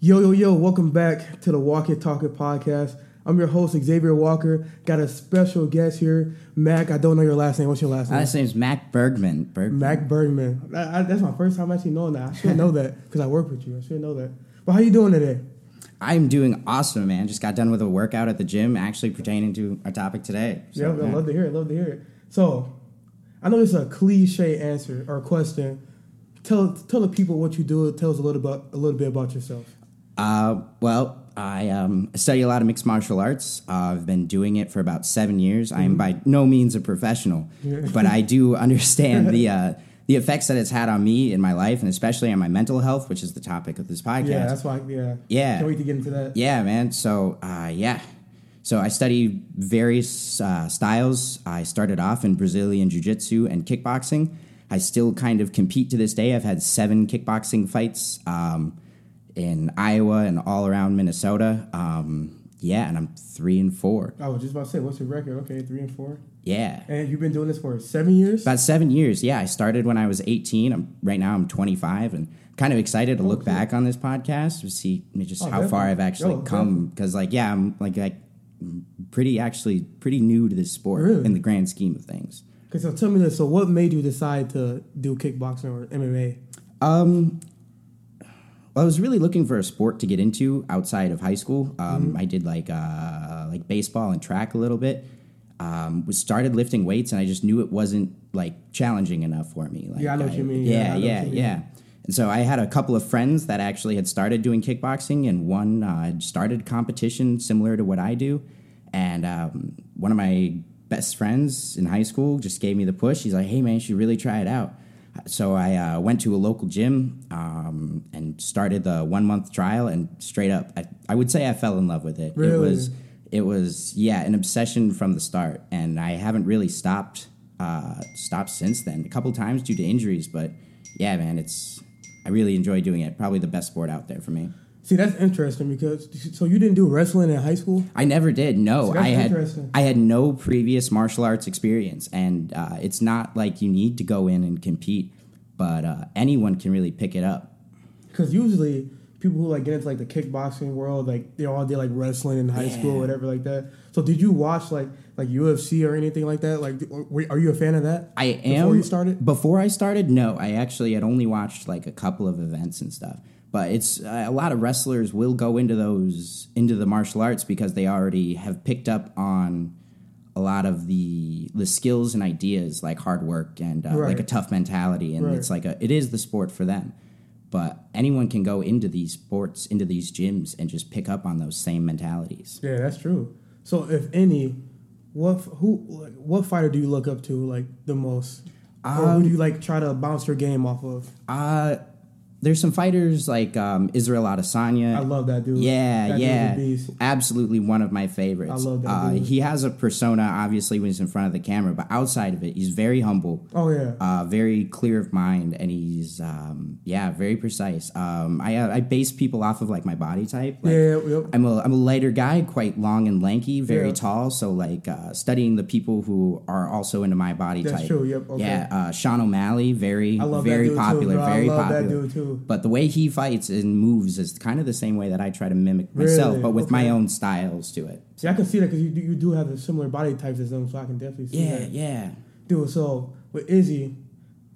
Yo, yo, yo, welcome back to the Walk It Talk It podcast. I'm your host, Xavier Walker. Got a special guest here, Mac. I don't know your last name. What's your last name? Last name's Mac Bergman. Bergman. Mac Bergman. I, I, that's my first time actually knowing that. I should know that because I work with you. I should know that. But how you doing today? I'm doing awesome, man. Just got done with a workout at the gym, actually pertaining to our topic today. So, yeah, I love to hear it. Love to hear it. So, I know this is a cliche answer or question. Tell tell the people what you do. Tell us a little about a little bit about yourself. Uh, well, I um, study a lot of mixed martial arts. Uh, I've been doing it for about seven years. Mm-hmm. I am by no means a professional, yeah. but I do understand the uh, the effects that it's had on me in my life, and especially on my mental health, which is the topic of this podcast. Yeah, that's why. Yeah, yeah. Can't wait to get into that. Yeah, man. So, uh, yeah. So I study various uh, styles. I started off in Brazilian Jiu Jitsu and kickboxing. I still kind of compete to this day. I've had seven kickboxing fights. Um, in Iowa and all around Minnesota. Um, yeah, and I'm three and four. I was just about to say, what's your record? Okay, three and four. Yeah. And you've been doing this for seven years? About seven years. Yeah, I started when I was 18. I'm right now. I'm 25, and kind of excited to look back on this podcast to see just oh, how definitely. far I've actually Yo, come. Because like, yeah, I'm like like pretty actually pretty new to this sport really? in the grand scheme of things. Okay, so tell me this. So, what made you decide to do kickboxing or MMA? Um, I was really looking for a sport to get into outside of high school. Um, mm-hmm. I did like uh, like baseball and track a little bit. Um, was started lifting weights, and I just knew it wasn't like challenging enough for me. Like, yeah, I know I, what you mean. Yeah, yeah, yeah. yeah. And so I had a couple of friends that actually had started doing kickboxing, and one uh, started competition similar to what I do. And um, one of my best friends in high school just gave me the push. He's like, "Hey, man, you should really try it out." So I uh, went to a local gym um, and started the one month trial, and straight up, I, I, would say I fell in love with it. Really? It was, it was, yeah, an obsession from the start, and I haven't really stopped, uh, stopped since then. A couple times due to injuries, but yeah, man, it's, I really enjoy doing it. Probably the best sport out there for me. See, that's interesting because so you didn't do wrestling in high school? I never did. No, I had I had no previous martial arts experience, and uh, it's not like you need to go in and compete, but uh, anyone can really pick it up. Because usually people who like get into like the kickboxing world, like they all did like wrestling in high yeah. school, or whatever like that. So did you watch like like UFC or anything like that? Like, are you a fan of that? I am. Before you started? Before I started, no. I actually had only watched like a couple of events and stuff but it's uh, a lot of wrestlers will go into those into the martial arts because they already have picked up on a lot of the the skills and ideas like hard work and uh, right. like a tough mentality. And right. it's like a it is the sport for them. But anyone can go into these sports into these gyms and just pick up on those same mentalities. Yeah that's true. So if any what who what fighter do you look up to like the most? Um, or who do you like try to bounce your game off of? uh there's some fighters like um, Israel Adesanya. I love that dude. Yeah, that yeah, absolutely one of my favorites. I love that. Uh, he has a persona, obviously, when he's in front of the camera, but outside of it, he's very humble. Oh yeah, uh, very clear of mind, and he's um, yeah, very precise. Um, I uh, I base people off of like my body type. Like, yeah, yep. I'm a I'm a lighter guy, quite long and lanky, very yeah. tall. So like uh, studying the people who are also into my body That's type. true. Yep. Okay. Yeah, uh, Sean O'Malley, very very popular, too, very popular. But the way he fights and moves is kind of the same way that I try to mimic myself, really? but with okay. my own styles to it. See, I can see that because you, you do have a similar body types as them, so I can definitely see yeah, that. Yeah, yeah. Dude, so with Izzy,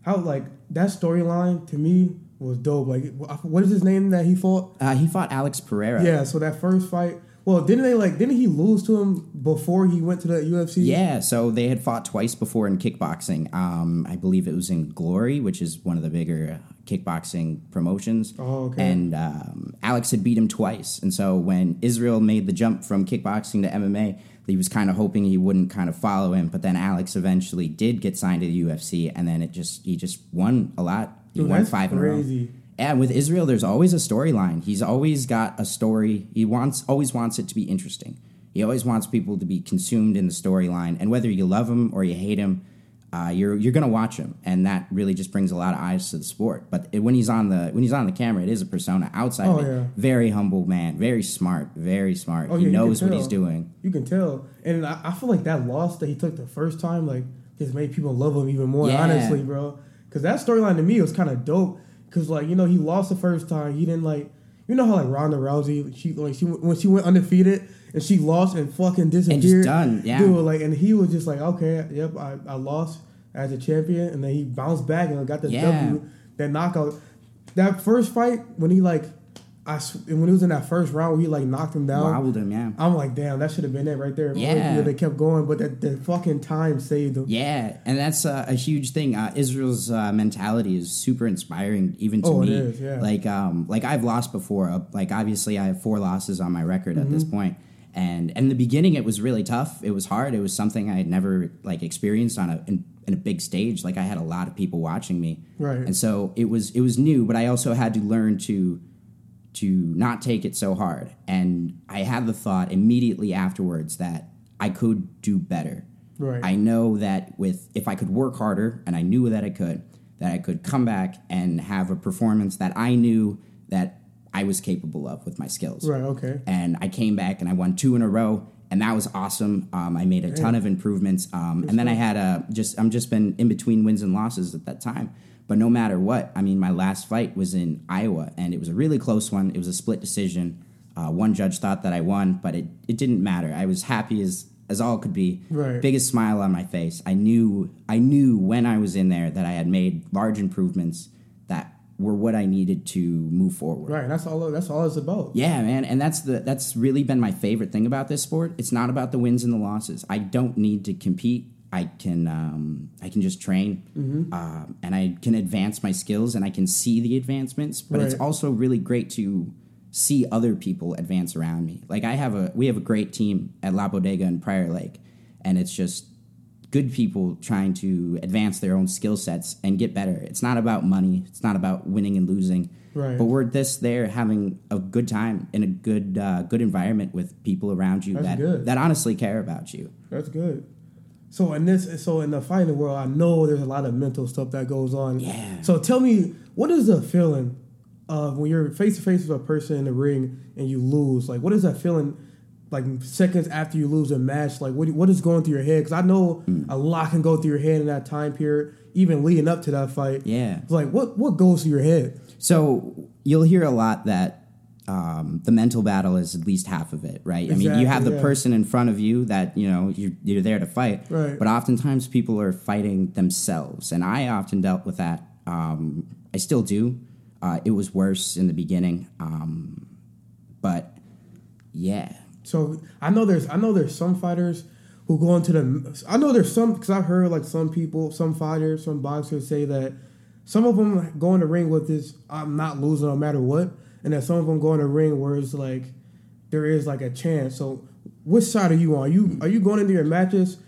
how like that storyline to me was dope. Like, what is his name that he fought? Uh, he fought Alex Pereira. Yeah, so that first fight well, didn't they like? Didn't he lose to him before he went to the UFC? Yeah, so they had fought twice before in kickboxing. Um, I believe it was in Glory, which is one of the bigger kickboxing promotions. Oh, okay. And um, Alex had beat him twice, and so when Israel made the jump from kickboxing to MMA, he was kind of hoping he wouldn't kind of follow him. But then Alex eventually did get signed to the UFC, and then it just he just won a lot. He Dude, won five crazy. in a row. Yeah, with Israel, there's always a storyline. He's always got a story. He wants always wants it to be interesting. He always wants people to be consumed in the storyline, and whether you love him or you hate him, uh, you're you're gonna watch him, and that really just brings a lot of eyes to the sport. But it, when he's on the when he's on the camera, it is a persona. Outside oh, yeah. very humble man, very smart, very smart. Oh, he yeah, knows what he's doing. You can tell, and I, I, feel like that loss that he took the first time, like, just made people love him even more. Yeah. Honestly, bro, because that storyline to me was kind of dope because like you know he lost the first time. He didn't like you you know how like Ronda Rousey, she like she when she went undefeated and she lost and fucking disappeared. And done, yeah. Dude, like and he was just like, okay, yep, I, I lost as a champion, and then he bounced back and got the Yeah. W, that knockout. That first fight when he like, I sw- when he was in that first round, where he like knocked him down. Wobbled him, yeah. I'm like, damn, that should have been it right there. Yeah. they kept going, but that the fucking time saved him. Yeah, and that's uh, a huge thing. Uh, Israel's uh, mentality is super inspiring, even to Oh, it me. is, yeah. Like, um, like I've lost before. Uh, like, obviously, I have four losses on my record at Mm-hmm. this point. And in the beginning, it was really tough. It was hard. It was something I had never like experienced on a in, in a big stage. Like, I had a lot of people watching me, Right. And so it was it was new. But I also had to learn to to not take it so hard. And I had the thought immediately afterwards that I could do better. Right. I know that with if I could work harder, and I knew that I could, that I could come back and have a performance that I knew that I was capable of with my skills. Right. Okay. And I came back and I won two in a row, and that was awesome. Um, I made a ton of improvements, um, and then I had a just I'm just been in between wins and losses at that time. But no matter what, I mean, my last fight was in Iowa, and it was a really close one. It was a split decision. Uh, one judge thought that I won, but it, it didn't matter. I was happy as as all could be. Right. Biggest smile on my face. I knew I knew when I was in there that I had made large improvements that were what I needed to move forward. Right. That's all. That's all it's about. Yeah, man, and that's the that's really been my favorite thing about this sport. It's not about the wins and the losses. I don't need to compete. I can um, I can just train, Mm-hmm. um, and I can advance my skills, and I can see the advancements. But it's also really great to see other people advance around me. Like I have a we have a great team at La Bodega in Prior Lake, and it's just good people trying to advance their own skill sets and get better. It's not about money. It's not about winning and losing. Right. But we're this there having a good time in a good uh, good environment with people around you That's that good. that honestly care about you. That's good. So in this, so in the fighting world, I know there's a lot of mental stuff that goes on. Yeah. So tell me, what is the feeling of when you're face to face with a person in the ring and you lose? Like, what is that feeling? Like seconds after you lose a match, like what what is going through your head? Because I know Hmm. a lot can go through your head in that time period, even leading up to that fight. Yeah. Like what what goes through your head? So you'll hear a lot that um, the mental battle is at least half of it, right? I mean, you have the yeah. person in front of you that you know you're, you're there to fight, Right. but oftentimes people are fighting themselves, and I often dealt with that. Um, I still do. Uh, it was worse in the beginning, um, but yeah, So I know there's I know there's some fighters who go into the I know there's some because I've heard like some people some fighters some boxers say that some of them go in the ring with this I'm not losing no matter what and then some of them go in the ring where it's like there is like a chance. So which side are you on? Are you are you going into your matches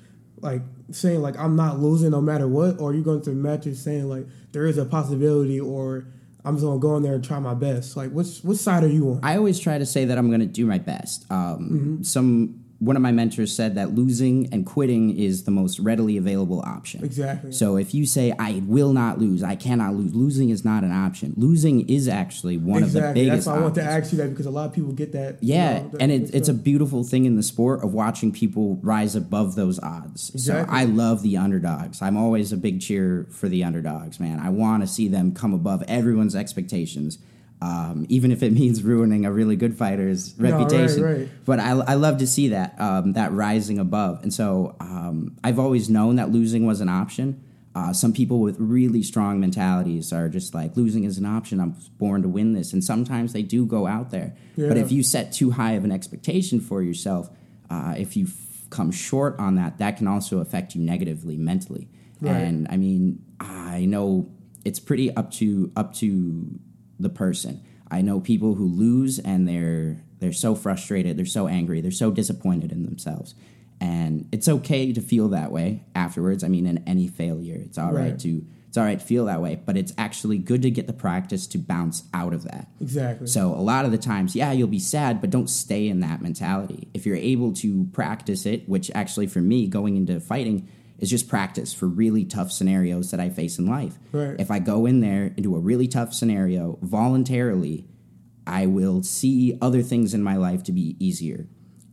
like saying like I'm not losing no matter what, or are you going to matches saying like there is a possibility or I'm just gonna go in there and try my best? Like which which side are you on? I always try to say that I'm going to do my best. Um, Mm-hmm. Some one of my mentors said that losing and quitting is the most readily available option. Exactly. So if you say I will not lose, I cannot lose, losing is not an option. Losing is actually one of the exactly. biggest. That's why I want to ask you that because a lot of people get that. you Yeah, know, that- and it, it's a beautiful thing in the sport of watching people rise above those odds. Exactly. So I love the underdogs. I'm always a big cheer for the underdogs, man. I want to see them come above everyone's expectations, um, even if it means ruining a really good fighter's No, right, reputation. right. But I, I love to see that um, that rising above, and so um, I've always known that losing was an option. Uh, some people with really strong mentalities are just like losing is an option. I'm born to win this, and sometimes they do go out there. But if you set too high of an expectation for yourself, uh, if you f- come short on that, that can also affect you negatively mentally. Right. And I mean, I know it's pretty up to up to the person. I know people who lose and they're they're so frustrated, they're so angry, they're so disappointed in themselves. And it's okay to feel that way afterwards. I mean, in any failure, it's all right Right. to it's all right to feel that way, but it's actually good to get the practice to bounce out of that. exactly. So a lot of the times, yeah, you'll be sad, but don't stay in that mentality. If you're able to practice it, which actually for me going into fighting is just practice for really tough scenarios that I face in life. Right. If I go in there into a really tough scenario voluntarily, I will see other things in my life to be easier.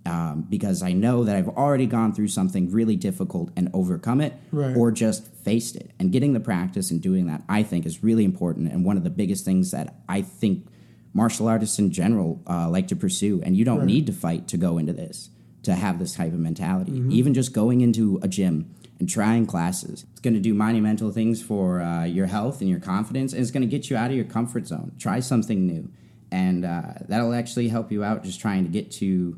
Um, because I know that I've already gone through something really difficult and overcome it, Right. or just faced it. And getting the practice and doing that, I think, is really important and one of the biggest things that I think martial artists in general uh, like to pursue. And you don't Right. need to fight to go into this, to have this type of mentality. Mm-hmm. Even just going into a gym and trying classes, it's going to do monumental things for uh, your health and your confidence, and it's going to get you out of your comfort zone. Try something new. And uh, that'll actually help you out just trying to get to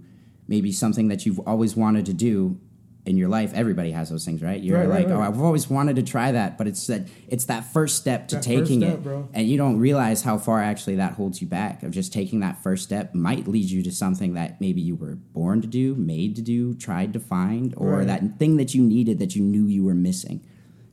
maybe something that you've always wanted to do in your life. Everybody has those things, right? You're Right, right, like, oh. I've always wanted to try that, but it's that it's that first step to That taking step, it, bro. and you don't realize how far actually that holds you back. Of just taking that first step might lead you to something that maybe you were born to do, made to do, tried to find, or Right. that thing that you needed that you knew you were missing.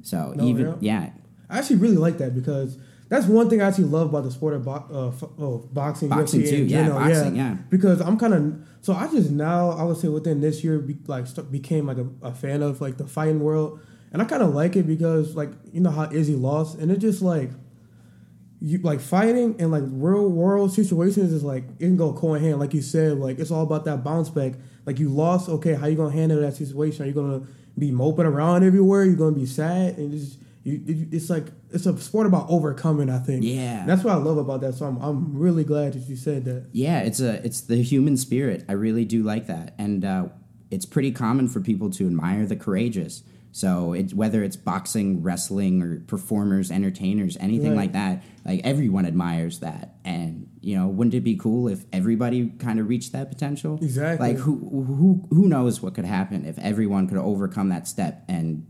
So No, even yeah. yeah, I actually really like that because that's one thing I actually love about the sport of bo- uh, f- oh, boxing. Boxing UFC too, yeah, general, boxing, yeah. Because I'm kind of so I just now I would say within this year be, like st- became like a, a fan of like the fighting world, and I kind of like it because like you know how Izzy lost, and it just like you like fighting and like real world situations is like it can go co in hand. Like you said, like it's all about that bounce back. Like you lost, okay, how you gonna handle that situation? Are you gonna be moping around everywhere? You're gonna be sad, and it's you, it- it's like it's a sport about overcoming. I think. Yeah. that's what I love about that. So I'm I'm really glad that you said that. yeah, it's a it's the human spirit. I really do like that, and uh, it's pretty common for people to admire the courageous. So it, whether it's boxing, wrestling, or performers, entertainers, anything Right. like that, like everyone admires that. And you know, wouldn't it be cool if everybody kind of reached that potential? Exactly. Like who who who knows what could happen if everyone could overcome that step and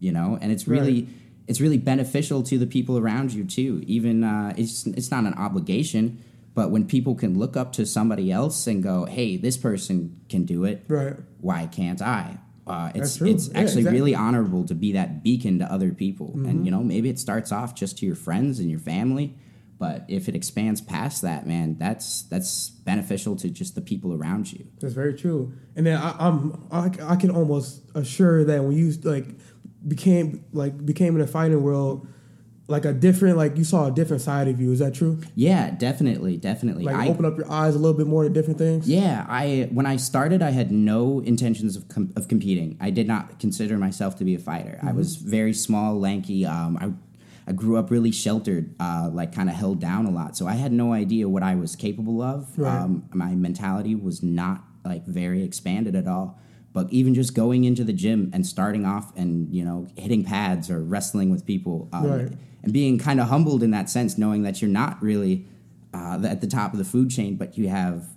you know, and it's really Right. It's really beneficial to the people around you too. Even uh, it's it's not an obligation, but when people can look up to somebody else and go, "Hey, this person can do it. Right. Why can't I?" Uh, it's it's Yeah, actually exactly. Mm-hmm. really honorable to be that beacon to other people, and you know maybe it starts off just to your friends and your family, but if it expands past that, man, that's that's beneficial to just the people around you. That's very true. And then I, I'm I, I can almost assure that when you like became like became in the fighting world, like a different like you saw a different side of you. Is that true? Yeah, definitely, definitely. Like I, open up your eyes a little bit more to different things. Yeah, I when I started, I had no intentions of com- of competing. I did not consider myself to be a fighter. I was very small, lanky. Um, I I grew up really sheltered, uh, like kind of held down a lot. So I had no idea what I was capable of. Right. Um, my mentality was not like very expanded at all. But even just going into the gym and starting off and you know hitting pads or wrestling with people, um, Right. and being kind of humbled in that sense, knowing that you're not really uh, at the top of the food chain, but you have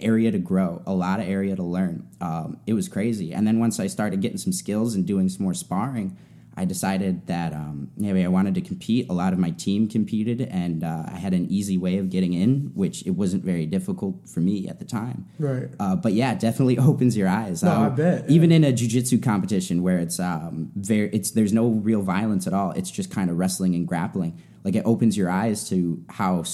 area to grow, a lot of area to learn. Um, it was crazy. And then once I started getting some skills and doing some more sparring, I decided that um, maybe I wanted to compete. A lot of my team competed, and uh, I had an easy way of getting in, which it wasn't very difficult for me at the time. Right. Uh, but yeah, it definitely opens your eyes. No, Um, I bet, Even in a jujitsu competition where it's um, very, it's there's no real violence at all. It's just kind of wrestling and grappling. Like it opens your eyes to how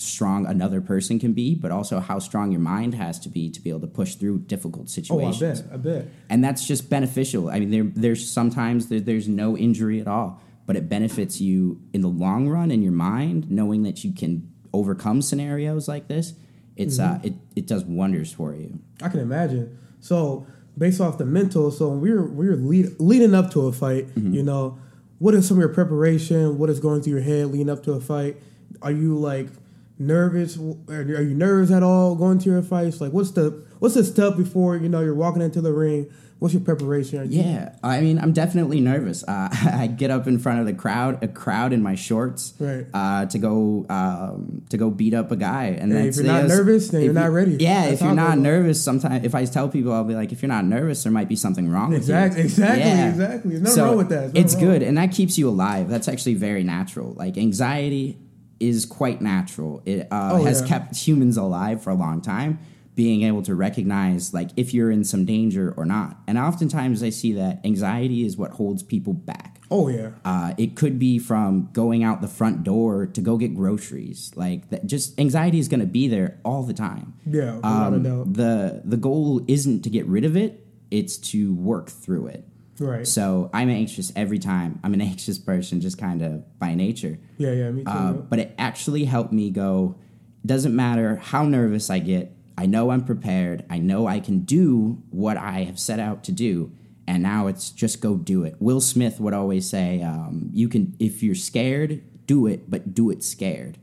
strong another person can be, but also how strong your mind has to be to be able to push through difficult situations. Oh, I bet. I bet. and that's just beneficial. I mean, there, there's sometimes there, there's no injury at all, but it benefits you in the long run in your mind, knowing that you can overcome scenarios like this. It's Mm-hmm. uh, it it does wonders for you. I can imagine. So based off the mental, so when we're we're lead, leading up to a fight, Mm-hmm. you know, what is some of your preparation? What is going through your head leading up to a fight? Are you like nervous? Are you nervous at all going to your fights? Like, what's the what's the stuff before you know you're walking into the ring? What's your preparation? Are you- Yeah, I mean, I'm definitely nervous. Uh, I get up in front of the crowd, a crowd in my shorts, Right. uh, to go um, to go beat up a guy. And Hey, then if you're not nervous, then you're not ready. Yeah, That's if you're not nervous, sometimes if I tell people, I'll be like, if you're not nervous, there might be something wrong with Exactly, you. exactly, exactly. There's nothing wrong with that. It's wrong. good, and that keeps you alive. That's actually very natural. Like anxiety is quite natural. It uh, Oh, has yeah. kept humans alive for a long time. Being able to recognize like if you're in some danger or not, and oftentimes I see that anxiety is what holds people back. Oh yeah, Uh, it could be from going out the front door to go get groceries. Like that, just anxiety is going to be there all the time. yeah, without a Um, doubt. the the goal isn't to get rid of it; it's to work through it. Right. So I'm anxious every time. I'm an anxious person, just kind of by nature. Yeah, yeah, me too. Uh, but it actually helped me go. Doesn't matter how nervous I get. I know I'm prepared. I know I can do what I have set out to do. And now it's just go do it. Will Smith would always say, um, "You can if you're scared, do it, but do it scared."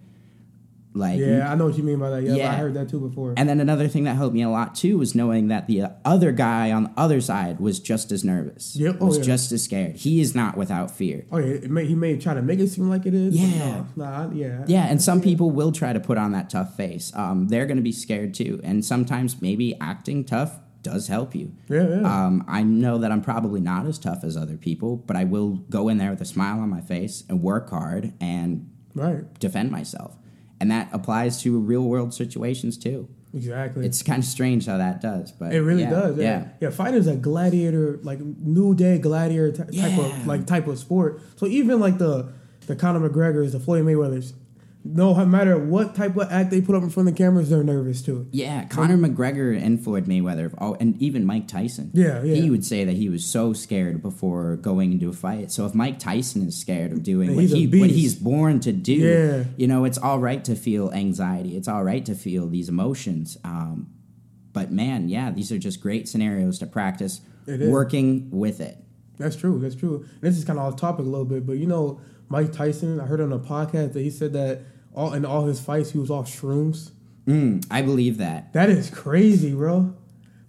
Like Yeah, I know what you mean by that. Yeah, Yeah. I heard that too before. And then another thing that helped me a lot too was knowing that the other guy on the other side was just as nervous. Yep. Oh, was yeah. just as scared. He is not without fear. oh yeah, it may, he may try to make it seem like it is. Yeah. no, nah, yeah. Yeah, and some people will try to put on that tough face. Um, they're going to be scared too, and sometimes maybe acting tough does help you. Yeah, yeah. Um, I know that I'm probably not as tough as other people, but I will go in there with a smile on my face and work hard and right. defend myself. And that applies to real world situations too. Exactly. It's kind of strange how that does, but It really yeah, does. Yeah. Yeah. yeah. Fighting's a gladiator, like new day gladiator ty- type of like type of sport. So even like the the Conor McGregor's, the Floyd Mayweather's, no matter what type of act they put up in front of the cameras, they're nervous too. Yeah, Conor McGregor and Floyd Mayweather, oh, and even Mike Tyson. Yeah, yeah. He would say that he was so scared before going into a fight. So if Mike Tyson is scared of doing what, he's he, what he's born to do, Yeah. you know, it's all right to feel anxiety. It's all right to feel these emotions. Um, but man, yeah, these are just great scenarios to practice working with it. That's true. That's true. This is kind of off topic a little bit, but you know, Mike Tyson. I heard on a podcast that he said that all in all his fights he was off shrooms. Mm, I believe that. That is crazy, bro.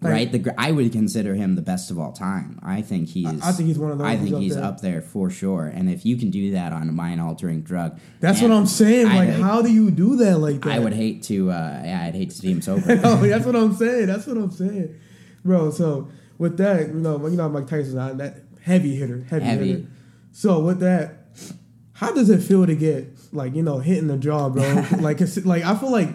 Like, right, the I would consider him the best of all time. I think he's. I think he's one of those I think up he's there. up there for sure. And if you can do that on a mind altering drug, That's what I'm saying. I- Like, how do you do that like that? I would hate to. Uh, yeah, I'd hate to see him sober. no, that's what I'm saying. That's what I'm saying, bro. So with that, you know, you know, Mike Tyson's not that heavy hitter, heavy, Heavy. hitter. So with that, how does it feel to get like you know hitting the jaw, bro? like, it's, like I feel like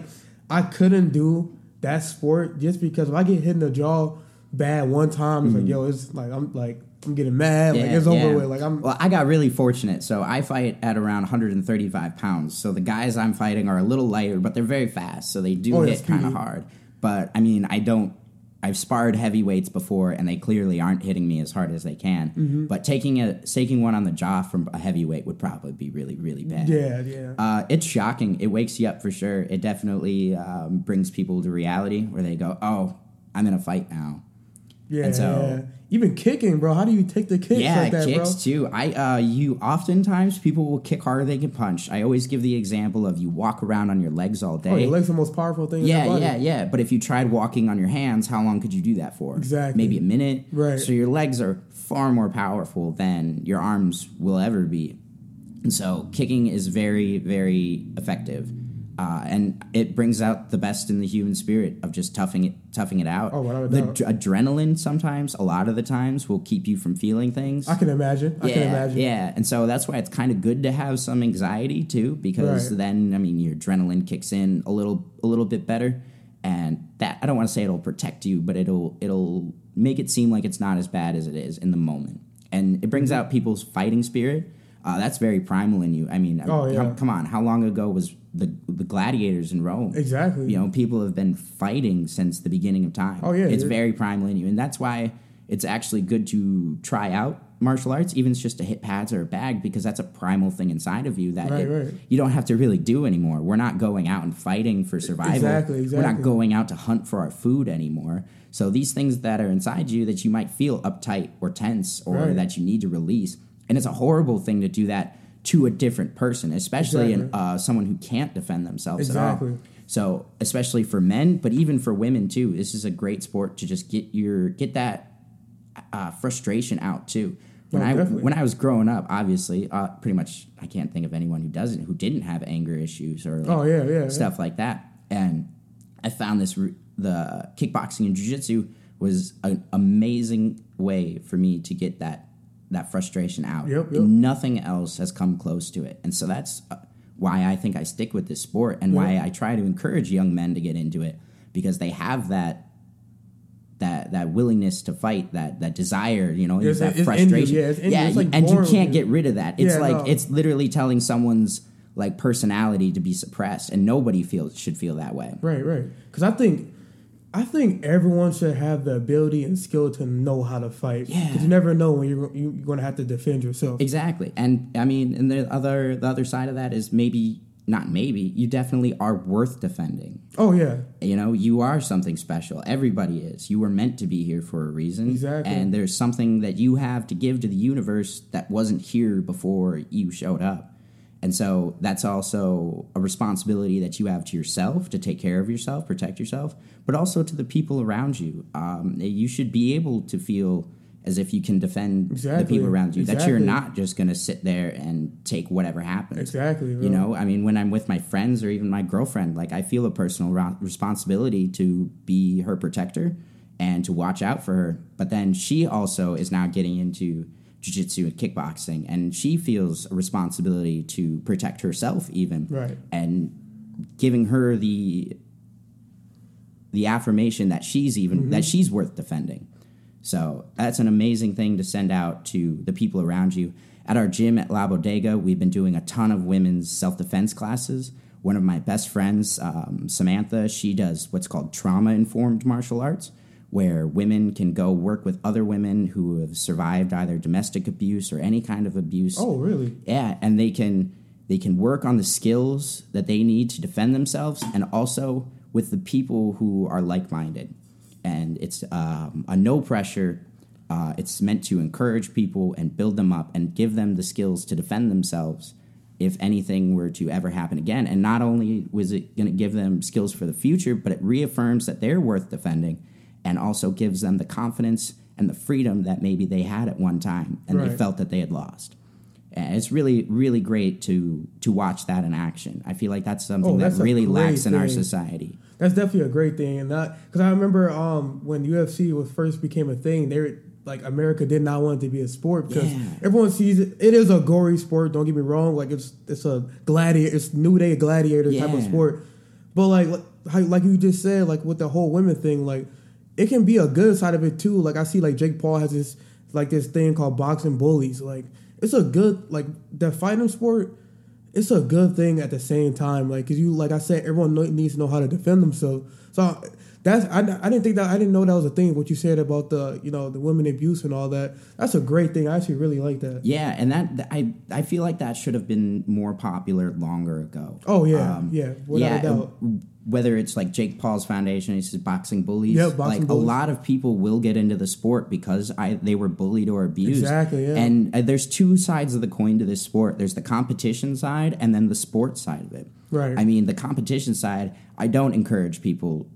I couldn't do that sport just because if I get hit in the jaw bad one time, it's like yo, it's like I'm like I'm getting mad, like Mm-hmm. It's over yeah. with. Like I'm Well, I got really fortunate. So I fight at around 135 pounds. So the guys I'm fighting are a little lighter, but they're very fast. So they do Oh, hit kind of hard. But I mean, I don't. I've sparred heavyweights before, and they clearly aren't hitting me as hard as they can. Mm-hmm. But taking a taking one on the jaw from a heavyweight would probably be really really bad. yeah, yeah. Uh, it's shocking. It wakes you up for sure. It definitely um, brings people to reality where they go, "Oh, I'm in a fight now." Yeah, And so- yeah. Even kicking, bro. How do you take the kicks yeah, like that, kicks bro? too. I uh, you oftentimes people will kick harder than they can punch. I always give the example of you walk around on your legs all day. Oh, your legs are the most powerful thing. yeah, yeah, yeah. But if you tried walking on your hands, how long could you do that for? Exactly. Maybe a minute. Right. So your legs are far more powerful than your arms will ever be. And so kicking is very, very effective. Uh, and it brings out the best in the human spirit of just toughing it, toughing it out. Oh, without the doubt. dr- adrenaline sometimes, a lot of the times, will keep you from feeling things. I can imagine. I yeah, can imagine. yeah, and so that's why it's kind of good to have some anxiety too, because Right. then I mean your adrenaline kicks in a little a little bit better, and that I don't want to say it'll protect you, but it'll it'll make it seem like it's not as bad as it is in the moment, and it brings Mm-hmm. out people's fighting spirit. Uh, that's very primal in you. I mean, Oh, yeah. come, come on, how long ago was the the gladiators in Rome? Exactly. You know, people have been fighting since the beginning of time. Oh, yeah, it's you're- very primal in you, and that's why it's actually good to try out martial arts, even if it's just to hit pads or a bag, because that's a primal thing inside of you that Right, it- right. you don't have to really do anymore. We're not going out and fighting for survival. Exactly, exactly. We're not going out to hunt for our food anymore. So these things that are inside you that you might feel uptight or tense or Right. that you need to release, and it's a horrible thing to do that to a different person, especially in, uh, someone who can't defend themselves Exactly. at all. So, especially for men, but even for women too, this is a great sport to just get your get that uh, frustration out too. When No, I definitely. when I was growing up, obviously, uh, pretty much I can't think of anyone who doesn't who didn't have anger issues or like, Oh, yeah, yeah, yeah. stuff like that. And I found this the kickboxing and jiu-jitsu was an amazing way for me to get that that frustration out. Yep, yep. Nothing else has come close to it. And so that's uh, why I think I stick with this sport and why I try to encourage young men to get into it because they have that that that willingness to fight, that that desire, you know, It's- that it's frustration. yeah, it's in. It's like and you can't get rid of that. It's Yeah, like no. it's literally telling someone's like personality to be suppressed, and nobody feels should feel that way. Right, right. Because I think, I think everyone should have the ability and skill to know how to fight. Yeah. Because you never know when you're you're going to have to defend yourself. Exactly, and I mean, and the other the other side of that is maybe not maybe you definitely are worth defending. Oh yeah, You know, you are something special. Everybody is. You were meant to be here for a reason. Exactly. And there's something that you have to give to the universe that wasn't here before you showed up. And so that's also a responsibility that you have to yourself to take care of yourself, protect yourself, but also to the people around you. Um, you should be able to feel as if you can defend Exactly. the people around you. That you're not just going to sit there and take whatever happens. Exactly, bro. You know, I mean, when I'm with my friends or even my girlfriend, like I feel a personal responsibility to be her protector and to watch out for her. But then she also is now getting into jiu-jitsu and kickboxing and she feels a responsibility to protect herself even. Right. and giving her the the affirmation that she's even Mm-hmm. that she's worth defending. So that's an amazing thing to send out to the people around you. At our gym at la bodega we've been doing a ton of women's self-defense classes. One of my best friends um, samantha she does what's called trauma-informed martial arts where women can go work with other women who have survived either domestic abuse or any kind of abuse Oh, really? yeah, and they can they can work on the skills that they need to defend themselves, and also with the people who are like minded. And it's um, a no pressure. Uh, it's meant to encourage people and build them up and give them the skills to defend themselves if anything were to ever happen again. And not only was it going to give them skills for the future, but it reaffirms that they're worth defending and also gives them the confidence and the freedom that maybe they had at one time and they felt that they had lost. And it's really, really great to to watch that in action. I feel like that's something Oh, that that's a really lacks in our society. That's definitely a great thing, and that because I remember um, when UFC was first became a thing, they were like America did not want it to be a sport because Yeah. everyone sees it. It is a gory sport. Don't get me wrong. Like it's it's a gladiator, it's new day gladiator type of sport. But like like like you just said, like with the whole women thing, like it can be a good side of it too. Like I see like Jake Paul has this like this thing called boxing bullies. Like it's a good like the fighting sport it's a good thing at the same time. Like, cause you, like I said, everyone needs to know how to defend themselves. So that's I, I didn't think that I didn't know that was a thing. What you said about the you know the women abuse and all that. That's a great thing. I actually really like that. Yeah, and that I I feel like that should have been more popular longer ago. Oh yeah, yeah, without yeah, doubt. whether it's like Jake Paul's foundation, he's boxing bullies. Yeah, boxing like bullies. a lot of people will get into the sport because I they were bullied or abused. Exactly, yeah. And uh, there's two sides of the coin to this sport. There's the competition side and then the sports side of it. Right. I mean, the competition side, I don't encourage people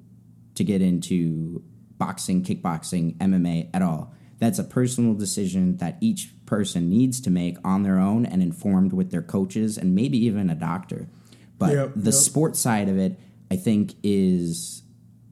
to get into boxing, kickboxing, MMA at all. That's a personal decision that each person needs to make on their own and informed with their coaches and maybe even a doctor. But Yep, the yep. sports side of it, I think, is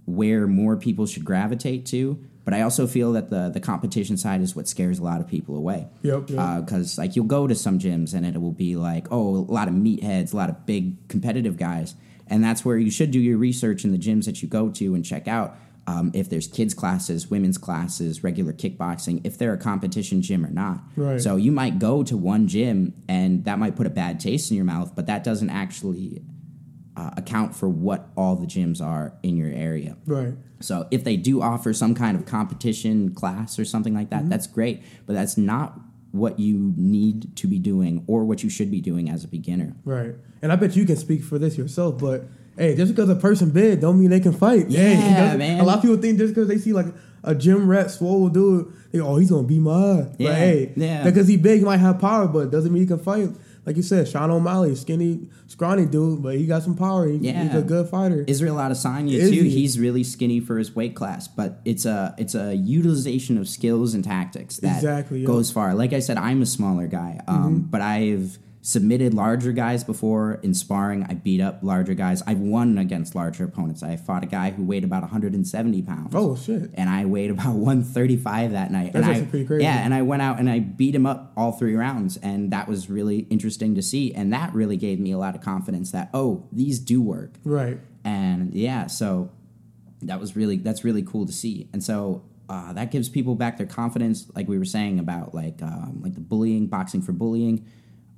where more people should gravitate to. But I also feel that the the competition side is what scares a lot of people away. Yep, yep. Uh, because like you'll go to some gyms and it will be like, oh, a lot of meatheads, a lot of big competitive guys, and that's where you should do your research in the gyms that you go to and check out. Um, if there's kids classes, women's classes, regular kickboxing, if they're a competition gym or not. Right. So you might go to one gym and that might put a bad taste in your mouth, but that doesn't actually uh, account for what all the gyms are in your area. right. So if they do offer some kind of competition class or something like that, Mm-hmm. that's great. But that's not what you need to be doing or what you should be doing as a beginner. Right. And I bet you can speak for this yourself, but hey, just because a person big don't mean they can fight. Yeah, doesn't- man. A lot of people think just because they see like a gym rat swole dude, they go, oh, he's gonna beat my ass. Yeah, But hey, yeah. because he big, he might have power, but doesn't mean he can fight. Like you said, Sean O'Malley, skinny, scrawny dude, but he got some power. He, Yeah. He's a good fighter. Israel Adesanya Is too. he? He's really skinny for his weight class, but it's a it's a utilization of skills and tactics that Exactly, yeah. goes far. Like I said, I'm a smaller guy, um, Mm-hmm. but I've submitted larger guys before in sparring. I beat up larger guys. I've won against larger opponents. I fought a guy who weighed about 170 pounds. oh shit. and I weighed about 135 that night. That's and I, pretty crazy. Yeah, and I went out and I beat him up all three rounds, and that was really interesting to see. And that really gave me a lot of confidence that oh, these do work. Right. And yeah, so that was really that's really cool to see. And so uh, that gives people back their confidence, like we were saying about like um, like the bullying, boxing for bullying.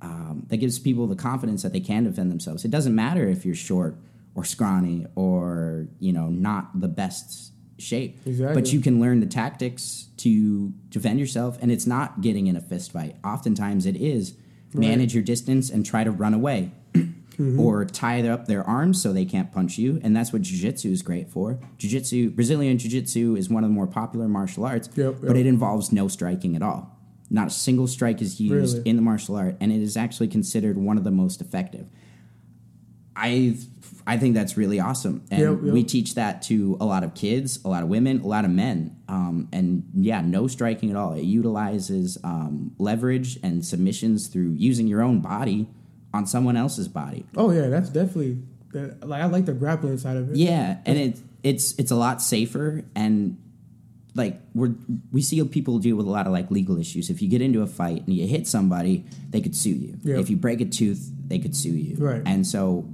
Um, that gives people the confidence that they can defend themselves. It doesn't matter if you're short or scrawny or you know not the best shape, Exactly. but you can learn the tactics to defend yourself. And it's not getting in a fist fight. Oftentimes, it is manage your distance and try to run away or tie up their arms so they can't punch you. And that's what jiu-jitsu is great for. Jiu-jitsu, Brazilian jiu-jitsu is one of the more popular martial arts, Yep, but it involves no striking at all. Not a single strike is used Really? in the martial art, and it is actually considered one of the most effective. I I think that's really awesome, and Yep, yep. we teach that to a lot of kids, a lot of women, a lot of men. Um, and yeah, no striking at all. It utilizes um, leverage and submissions through using your own body on someone else's body. Oh yeah, that's definitely that. Like I like the grappling side of it. Yeah, and it it's it's a lot safer and like we're we see people deal with a lot of like legal issues. If you get into a fight and you hit somebody, they could sue you. Yeah. If you break a tooth, they could sue you. Right. And so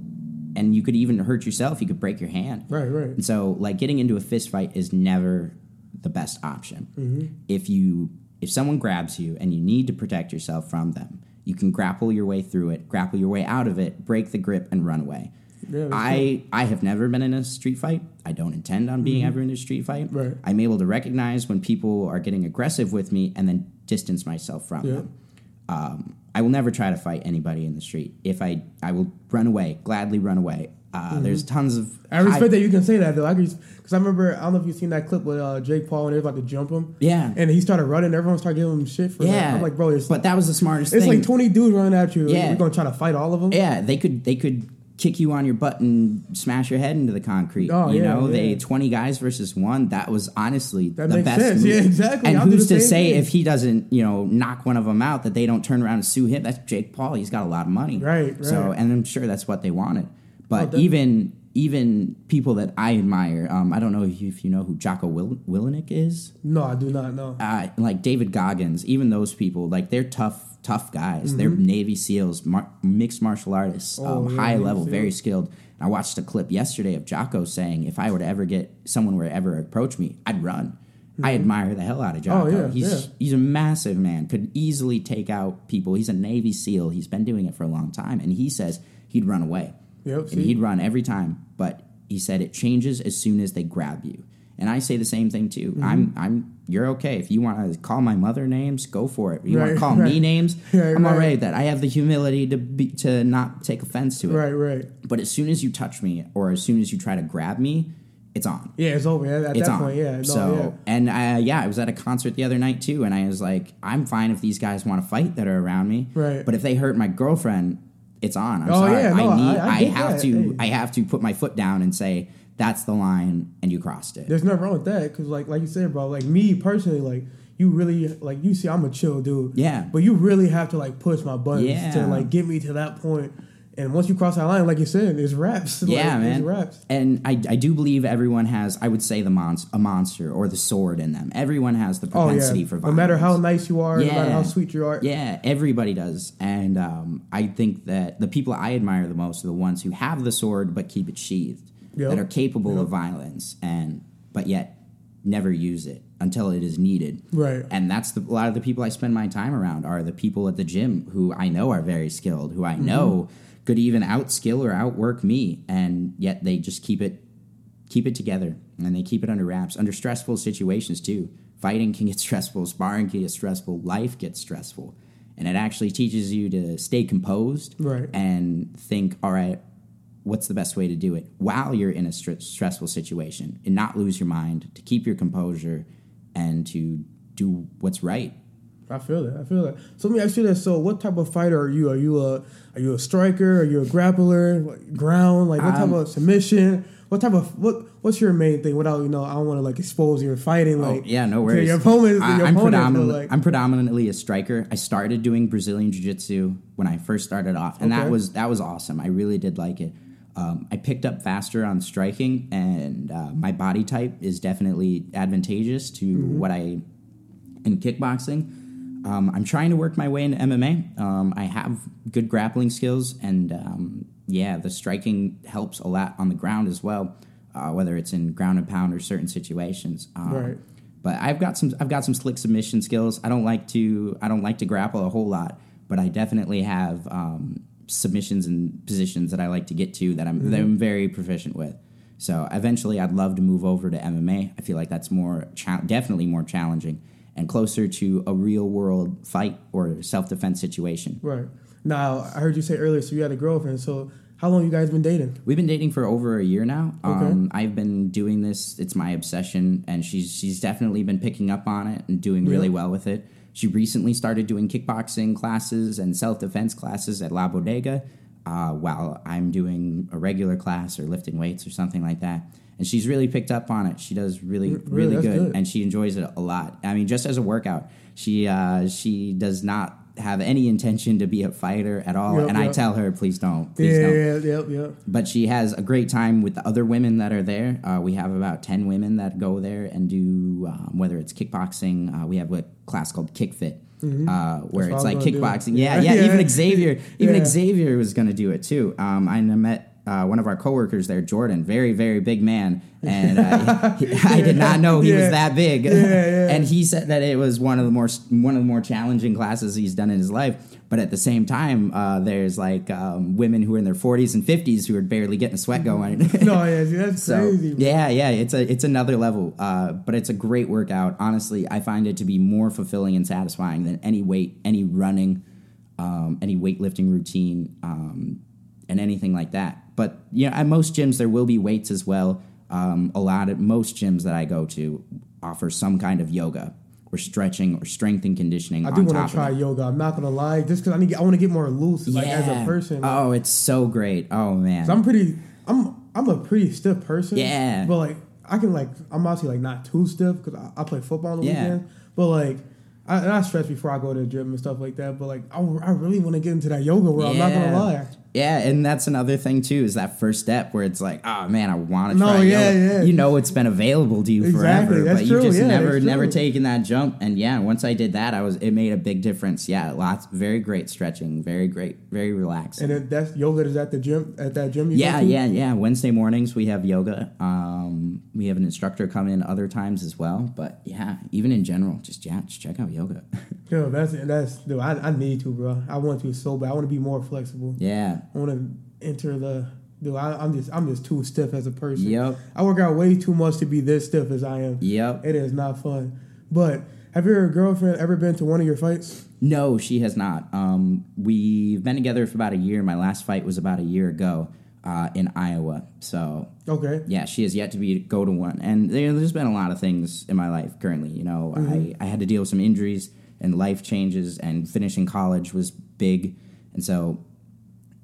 and you could even hurt yourself. You could break your hand. Right, right. And so like getting into a fist fight is never the best option. Mm-hmm. If you if someone grabs you and you need to protect yourself from them, you can grapple your way through it, grapple your way out of it, break the grip and run away. Yeah, I I have never been in a street fight. I don't intend on being ever in a street fight. Mm-hmm. Right. I'm able to recognize when people are getting aggressive with me and then distance myself from Yeah. them. Um, I will never try to fight anybody in the street. If I I will run away, gladly run away. Uh, There's tons of Mm-hmm. I respect that you can say that though. I because I remember I don't know if you've seen that clip with uh, Jake Paul and they was about to jump him. Yeah. and he started running. Everyone started giving him shit for that. Yeah, I'm like, bro, but that was the smartest it's thing. like 20 dudes running at you. Yeah. You're gonna try to fight all of them. Yeah, they could they could kick you on your butt and smash your head into the concrete. Oh, you yeah, know, they twenty guys versus one. That was honestly That the best. sense. move. Yeah, exactly. And I'll who's to say thing. if he doesn't, you know, knock one of them out that they don't turn around and sue him? That's Jake Paul. He's got a lot of money, Right, right. So, and I'm sure that's what they wanted. But definitely. even even people that I admire, um, I don't know if you, if you know who Jocko Will- Willink is No, I do not know. uh, like David Goggins, even those people, like they're tough, tough guys. They're Navy SEALs, mar- mixed martial artists, Mm-hmm. Oh, um, high Navy level, SEAL. very skilled. I watched a clip yesterday of Jocko saying, "If I were to ever get someone were to ever approach me, I'd run." I admire the hell out of Jocko. Mm-hmm. Oh, yeah, he's yeah. he's a massive man, could easily take out people. He's a Navy SEAL. He's been doing it for a long time, and he says he'd run away. Yep, and he'd run every time. But he said it changes as soon as they grab you. And I say the same thing too. Mm-hmm. I'm I'm you're okay if you want to call my mother names, go for it. You want to call me names, Right, I'm right. alright with that. I have the humility to be to not take offense to it. Right, right. But as soon as you touch me or as soon as you try to grab me, it's on Yeah, it's over. At, at it's that on. point, yeah. So and uh, yeah, I was at a concert the other night too, and I was like, I'm fine if these guys want to fight that are around me, Right. But if they hurt my girlfriend, it's on. I'm Oh, sorry. yeah, no, I need. I- I I, have that. to. Hey. I have to put my foot down and say that's the line, and you crossed it. There's nothing wrong with that because, like, like you said, bro. Like me personally, like you really, like you see, I'm a chill dude. Yeah. But you really have to like push my buttons Yeah. to like get me to that point. And once you cross that line, like you said, it's raps. Like, yeah, man. It's raps. And I, I do believe everyone has, I would say, the monst- a monster or the sword in them. Everyone has the Oh propensity yeah. for violence. No matter how nice you are, no matter Yeah. how sweet you are. Yeah, everybody does. And um, I think that the people I admire the most are the ones who have the sword but keep it sheathed, Yep. that are capable Yep. of violence, and but yet never use it until it is needed. Right. And that's the, a lot of the people I spend my time around are the people at the gym who I know are very skilled, who I mm-hmm. know could even outskill or outwork me, and yet they just keep it keep it together and they keep it under wraps under stressful situations too. Fighting can get stressful, sparring can get stressful, life gets stressful. And it actually teaches you to stay composed Right. and think, all right, what's the best way to do it while you're in a str- stressful situation and not lose your mind, to keep your composure and to do what's right. I feel that. I feel that. So let me ask you this: So, what type of fighter are you? Are you a are you a striker? Are you a grappler? Ground? Like what Um, type of submission? What type of what? What's your main thing? Without you know, I don't want to like expose your fighting. Like oh, yeah, no worries. Your opponent. I, your I'm, opponent, predominantly, like, I'm predominantly a striker. I started doing Brazilian Jiu Jitsu when I first started off, and that was that was awesome. I really did like it. Um, I picked up faster on striking, and uh, my body type is definitely advantageous to Mm-hmm. what I in kickboxing. Um, I'm trying to work my way into MMA. Um, I have good grappling skills, and um, yeah, the striking helps a lot on the ground as well, uh, whether it's in ground and pound or certain situations. Um, Right. But I've got some I've got some slick submission skills. I don't like to I don't like to grapple a whole lot, but I definitely have um, submissions and positions that I like to get to that I'm that I'm very proficient with. So eventually, I'd love to move over to MMA. I feel like that's more cha- definitely more challenging and closer to a real world fight or self defense situation. right now, I heard you say earlier. So you had a girlfriend. So how long you guys been dating? We've been dating for over a year now. Okay. Um, I've been doing this; it's my obsession, and she's she's definitely been picking up on it and doing really Yeah. well with it. She recently started doing kickboxing classes and self defense classes at La Bodega, uh, while I'm doing a regular class or lifting weights or something like that. And she's really picked up on it. She does really, Really, really good, good. and she enjoys it a lot. I mean, just as a workout, she uh, she does not have any intention to be a fighter at all. Yep, and I tell her, please don't, please Yeah, don't yeah, yep, yep. but she has a great time with the other women that are there. Uh, we have about 10 women that go there and do, um, whether it's kickboxing, uh, we have a class called Kick Fit. Uh, where Mm-hmm. what I it's like kickboxing. Yeah, Yeah. yeah. Even Xavier, even. Xavier was going to do it too. Um, I met uh, one of our coworkers there, Jordan, very, very big man, and uh, he- I did not know he was that big. yeah. and he said that it was one of the more one of the more challenging classes he's done in his life. But at the same time, uh, there's like um, women who are in their 40s and 50s who are barely getting a sweat going. No, yeah, see, that's So crazy. bro. yeah, yeah, it's a it's another level, uh, but it's a great workout. Honestly, I find it to be more fulfilling and satisfying than any weight, any running, um, any weightlifting routine, um, and anything like that. But you know, at most gyms there will be weights as well. Um, a lot of most gyms that I go to offer some kind of yoga or stretching or strength and conditioning. I do want to try yoga. I'm not gonna lie, just because I need, I want to get more loose, like as a person. Oh, it's so great. Oh man, I'm pretty. I'm I'm a pretty stiff person. Yeah. But like I can like I'm obviously like not too stiff because I, I play football on the Yeah. weekends. But like I, and I stretch before I go to the gym and stuff like that. But like I, I really want to get into that yoga world. I'm not gonna lie. Yeah, and that's another thing too is that first step where it's like, oh man, I want to No, try yeah, yoga. yeah. You know it's been available to you Exactly, forever, that's but true, you just yeah, never never taken that jump. And yeah, once I did that, I was it made a big difference. Yeah, lots very great stretching, very great, very relaxing. And that's yoga is at the gym at that gym. Yeah, yeah, yeah. Wednesday mornings we have yoga. Um, we have an instructor come in other times as well. But yeah, even in general, just yeah, just check out yoga. Yo, that's that's dude. I, I need to, bro. I want to so bad. I want to be more flexible. yeah. I want to enter the. Dude, I, I'm just I'm just too stiff as a person. Yep. I work out way too much to be this stiff as I am. Yep. It is not fun. But have your girlfriend ever been to one of your fights? No, she has not. Um, we've been together for about a year. My last fight was about a year ago uh, in Iowa. So Okay. yeah, she has yet to be go to one. And there, there's been a lot of things in my life currently. You know, I, I had to deal with some injuries and life changes, and finishing college was big. And so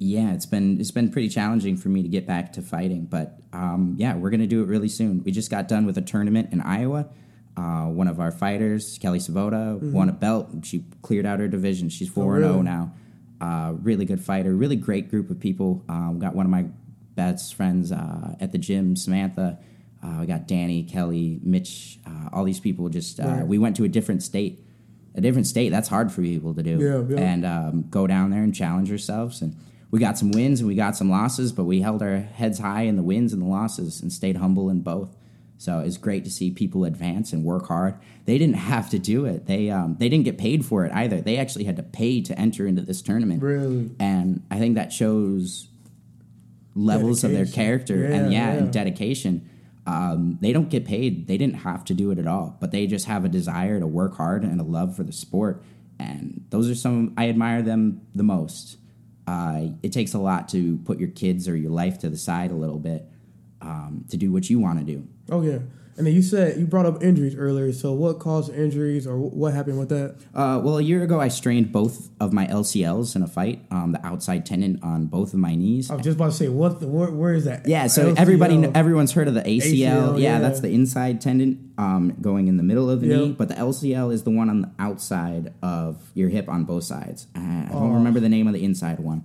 yeah, it's been it's been pretty challenging for me to get back to fighting. But um, yeah, we're gonna do it really soon. We just got done with a tournament in Iowa. Uh, one of our fighters, Kelly Savoda, won a belt. She cleared out her division. She's four and zero now. Uh, really good fighter. Really great group of people. Um, got one of my best friends uh, at the gym, Samantha. Uh, we got Danny, Kelly, Mitch. Uh, all these people. Just uh, Right. we went to a different state. A different state. That's hard for people to do. Yeah, yeah. And um, go down there and challenge ourselves. And we got some wins and we got some losses, but we held our heads high in the wins and the losses and stayed humble in both. So it's great to see people advance and work hard. They didn't have to do it. They um, they didn't get paid for it either. They actually had to pay to enter into this tournament. Really? And I think that shows levels of their Dedication. character and Yeah, yeah, and dedication. Um, they don't get paid. They didn't have to do it at all, but they just have a desire to work hard and a love for the sport. And those are some I admire them the most. Uh, it takes a lot to put your kids or your life to the side a little bit um, to do what you want to do. Oh yeah. And then you said you brought up injuries earlier. So what caused injuries or what happened with that? Uh, well, a year ago, I strained both of my LCLs in a fight. Um, the outside tendon on both of my knees. I was just about to say what the where, where is that? Yeah, so LCL. everybody, everyone's heard of the ACL. ACL, yeah, yeah. that's the inside tendon um, going in the middle of the Yep. knee, but the LCL is the one on the outside of your hip on both sides. I Oh. don't remember the name of the inside one.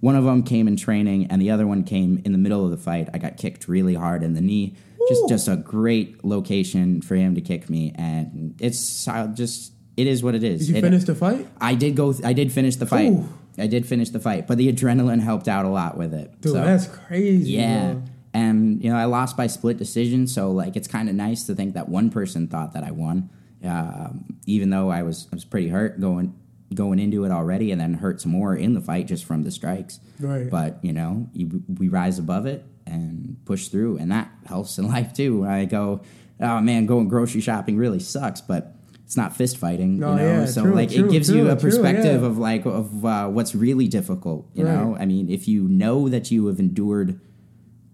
One of them came in training, and the other one came in the middle of the fight. I got kicked really hard in the knee. Just, Ooh. just a great location for him to kick me, and it's uh, just, it is what it is. Did you It- finish the fight? I did go. I did finish the fight. Ooh. I did finish the fight, but the adrenaline helped out a lot with it. Dude, So- that's crazy. yeah. bro. And, you know, I lost by split decision. So, like, it's kind of nice to think that one person thought that I won, um, even though I was, I was pretty hurt going going into it already and then hurt some more in the fight just from the strikes. Right. But, you know, you, we rise above it and push through. And that helps in life, too. When I go, oh, man, going grocery shopping really sucks, but it's not fist fighting, No, you know. yeah, so true, like true, it gives true, you a perspective yeah. of like of uh, what's really difficult, you Right. know. I mean, if you know that you have endured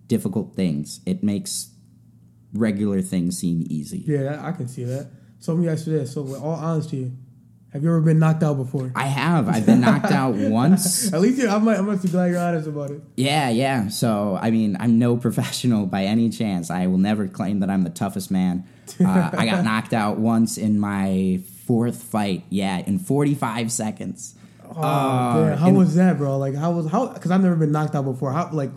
difficult things, it makes regular things seem easy. Yeah, I can see that. So let me ask you this. So with all honesty, Have you ever been knocked out before? I have. I've been knocked out once. At least you, I'm, I must be glad you're honest about it. Yeah, yeah. So, I mean, I'm no professional by any chance. I will never claim that I'm the toughest man. Uh, I got knocked out once in my fourth fight. Yeah, in 45 seconds. Oh, Uh. How in- was that, bro? Like, how was how? Because I've never been knocked out before. How like,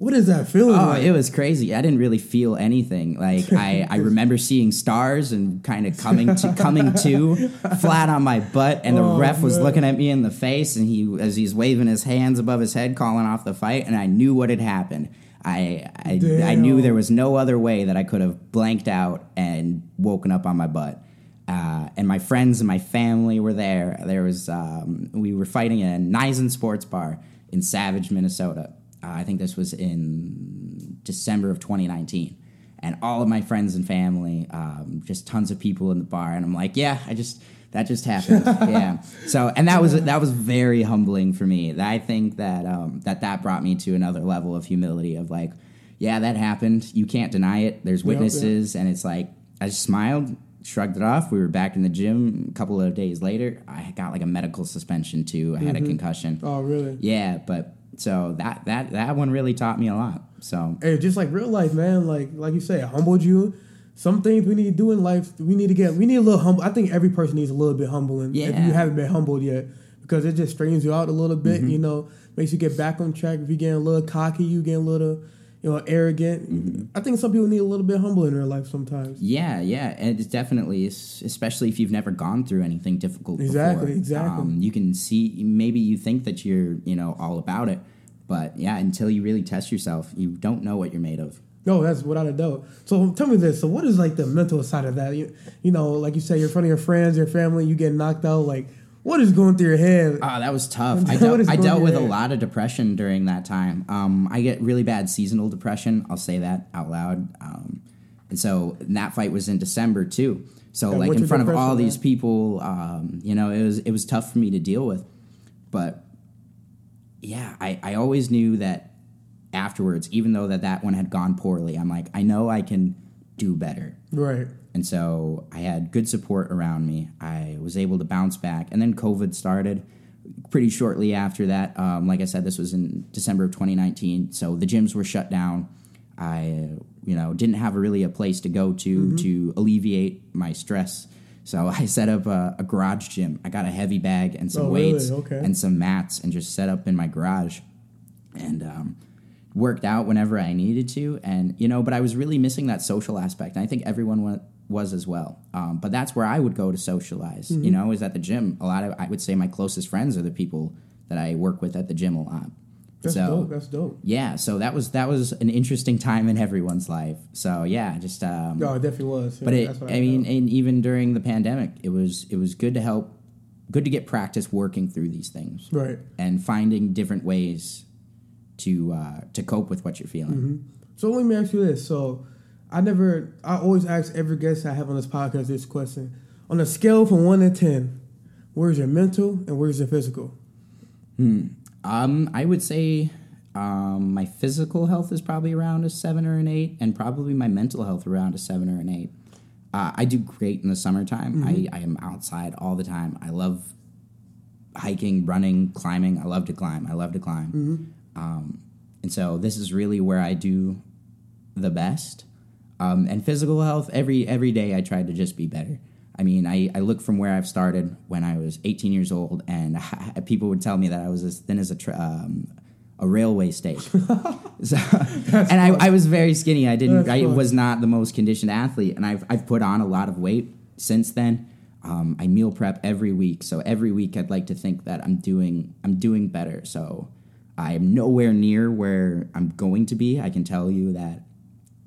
what is that feeling? Oh, like? it was crazy. I didn't really feel anything. Like I, I remember seeing stars and kind of coming to coming to flat on my butt, and the Oh, ref was man. looking at me in the face, and he as he's waving his hands above his head, calling off the fight, and I knew what had happened. I I, I knew there was no other way that I could have blanked out and woken up on my butt. Uh, and my friends and my family were there. There was um, we were fighting in a Nisen Sports Bar in Savage, Minnesota. Uh, I think this was in December of 2019, and all of my friends and family, um, just tons of people in the bar, and I'm like, yeah, I just that just happened, yeah. So, and that was that was very humbling for me. I think that um, that that brought me to another level of humility of like, yeah, that happened. You can't deny it. There's yeah. witnesses, and it's like I just smiled, shrugged it off. We were back in the gym a couple of days later. I got like a medical suspension too. I had a concussion. oh, really? Yeah, but so that that that one really taught me a lot. So Hey, just like real life, man. Like like you say, humbled you. Some things we need to do in life, we need to get. We need a little humble. I think every person needs a little bit humbling. If Yeah. Mm-hmm. you haven't been humbled yet, because it just straightens you out a little bit. You know, makes you get back on track. If you getting a little cocky, you getting a little, you know, arrogant. Mm-hmm. I think some people need a little bit humble in their life sometimes. yeah, yeah, and it's definitely, especially if you've never gone through anything difficult. Exactly, before. exactly. Um, you can see maybe you think that you're you know all about it, but yeah, until you really test yourself, you don't know what you're made of. No, that's without a doubt. So tell me this. So what is like the mental side of that? You, you know, like you say, you're in front of your friends, your family, you get knocked out. Like, what is going through your head? Oh, that was tough. I dealt, I dealt with your a lot of depression during that time. Um, I get really bad seasonal depression. I'll say that out loud. Um, and so and that fight was in December too. So like in front of all depression, these people, um, you know, it was it was tough for me to deal with. But yeah, I, I always knew that afterwards, even though that that one had gone poorly, I'm like, I know I can do better. right. And so I had good support around me. I was able to bounce back. And then COVID started pretty shortly after that. Um, like I said, this was in December of 2019. So the gyms were shut down. I, you know, didn't have really a place to go to to alleviate my stress. So I set up a, a garage gym. I got a heavy bag and some Oh, really? weights Okay. and some mats and just set up in my garage. And um, worked out whenever I needed to, and you know, but I was really missing that social aspect, and I think everyone wa- was as well. Um, but that's where I would go to socialize. Mm-hmm. You know, is at the gym. A lot of I would say my closest friends are the people that I work with at the gym a lot. That's so dope. That's dope. yeah, so that was that was an interesting time in everyone's life. So yeah, just um, No, it definitely was. but Yeah, it, that's what I mean, and even during the pandemic, it was it was good to help, good to get practice working through these things right. and finding different ways to uh, to cope with what you're feeling. Mm-hmm. So let me ask you this. So I never, I always ask every guest I have on this podcast this question. On a scale from one to ten, where's your mental and where's your physical? Um, I would say um, my physical health is probably around a seven or an eight, and probably my mental health around a seven or an eight. Uh, I do great in the summertime. I, I am outside all the time. I love hiking, running, climbing. I love to climb. I love to climb. Um, and so this is really where I do the best. Um, and physical health, every every day I try to just be better. I mean, I, I look from where I've started when I was 18 years old, and people would tell me that I was as thin as a tr um, a railway stake. so, and I, I was very skinny. I didn't. That's I was not the most conditioned athlete, and I've I've put on a lot of weight since then. Um, I meal prep every week, so every week I'd like to think that I'm doing I'm doing better. So I am nowhere near where I'm going to be. I can tell you that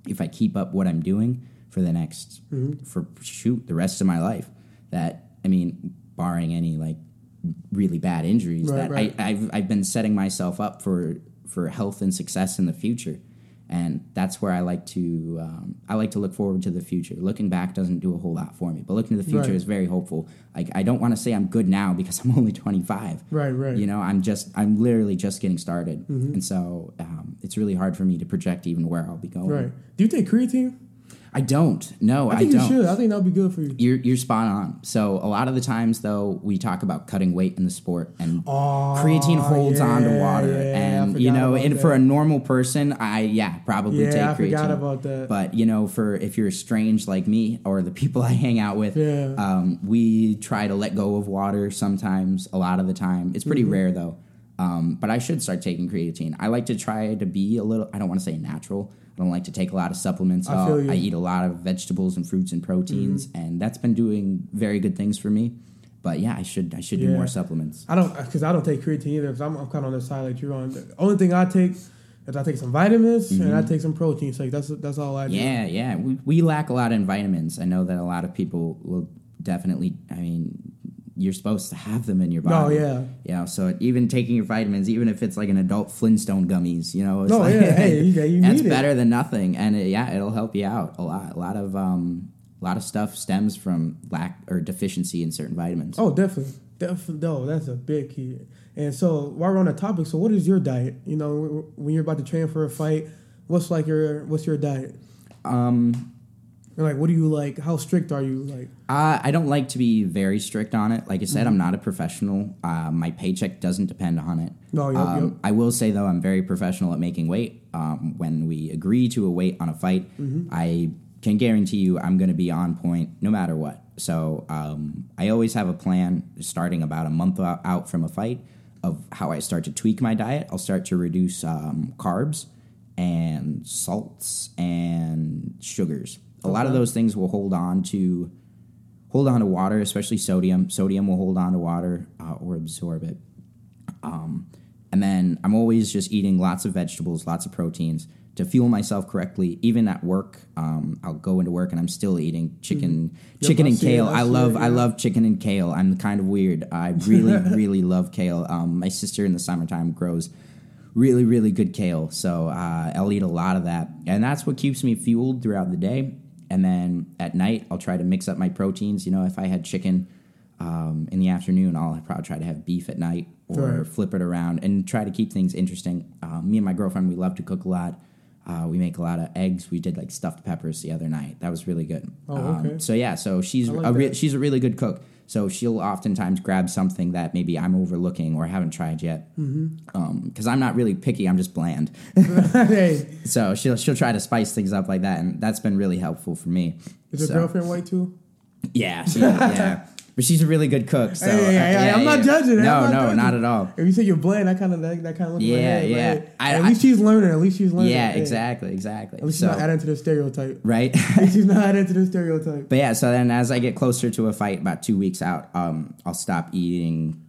if I keep up what I'm doing for the next Mm-hmm. for shoot the rest of my life, that I mean, barring any like really bad injuries, Right, that right. I, I've I've been setting myself up for for health and success in the future. And that's where I like to um, I like to look forward to the future. Looking back doesn't do a whole lot for me, but looking to the future Right. is very hopeful. Like I don't want to say I'm good now because I'm only 25. Right, right. You know, I'm just I'm literally just getting started, Mm-hmm. and so um, it's really hard for me to project even where I'll be going. Right. Do you take creatine? I don't. No, I, I think don't. you should. I think that'll be good for you. You're you're spot on. So a lot of the times though, we talk about cutting weight in the sport and Oh, creatine holds on to water yeah, and you know and that. for a normal person i yeah probably Yeah, take I creatine forgot about that. but you know for if you're strange like me or the people i hang out with Yeah. um, we try to let go of water sometimes a lot of the time it's pretty Mm-hmm. rare though um, but i should start taking creatine i like to try to be a little i don't want to say natural i don't like to take a lot of supplements I at feel you. Mm-hmm. I eat a lot of vegetables and fruits and proteins and that's been doing very good things for me but yeah i should i should do more supplements I don't because I don't take creatine either. Because I'm, I'm kind of on the side like you're on. The only thing I take is I take some vitamins and I take some protein shake. That's that's all I do. Mm-hmm. Yeah, yeah. We, we lack a lot in vitamins. I know that a lot of people will definitely, I mean, you're supposed to have them in your body. yeah. You know, so even taking your vitamins, even if it's like an adult Flintstone gummies, you know, it's No, like, yeah, hey, you- you that's need it. better than nothing. And it, yeah, it'll help you out a lot. A lot of, um, a lot of stuff stems from lack or deficiency in certain vitamins. Oh, definitely, definitely. No, that's a big key. And so while we're on the topic, so what is your diet? You know, when you're about to train for a fight, what's like your what's your diet? Um, And like, what do you like? How strict are you? Like, Uh, I don't like to be very strict on it. Like I said, I'm Mm-hmm. not a professional. Uh, my paycheck doesn't depend on it. No, yep, um, yep. I will say though, I'm very professional at making weight. Um, when we agree to a weight on a fight, Mm-hmm. I can guarantee you I'm going to be on point no matter what. So um, I always have a plan starting about a month out from a fight of how I start to tweak my diet. I'll start to reduce um, carbs and salts and sugars. A lot of those things will hold on to hold on to water, especially sodium. Sodium will hold on to water uh, or absorb it. Um, and then I'm always just eating lots of vegetables, lots of proteins to fuel myself correctly. Even at work, um, I'll go into work and I'm still eating chicken, Yep, chicken and kale. I love, it, I love chicken and kale. I'm kind of weird. I really, really love kale. Um, my sister in the summertime grows really, really good kale, so uh, I'll eat a lot of that, and that's what keeps me fueled throughout the day. And then at night, I'll try to mix up my proteins. You know, if I had chicken um, in the afternoon, I'll probably try to have beef at night or Right. flip it around and try to keep things interesting. Uh, me and my girlfriend, we love to cook a lot. Uh, we make a lot of eggs. We did like stuffed peppers the other night. That was really good. Oh, Um, so yeah, so she's like a re- she's a really good cook. So she'll oftentimes grab something that maybe I'm overlooking or haven't tried yet. Because Mm-hmm. I'm not really picky. I'm just bland. so she'll she'll try to spice things up like that, and that's been really helpful for me. is your So- girlfriend white too? Yeah, she, yeah. But she's a really good cook. So Hey, hey, hey, yeah, I'm not judging. No, not no, judging. not at all. If you say you're bland, that kind of that, that kind of looks Yeah, like, yeah. I- at least she's learning. At least she's learning. Yeah, exactly, exactly. At least So she's not adding to the stereotype. right. At least she's not adding to the stereotype. But yeah, so then as I get closer to a fight, about two weeks out, um, I'll stop eating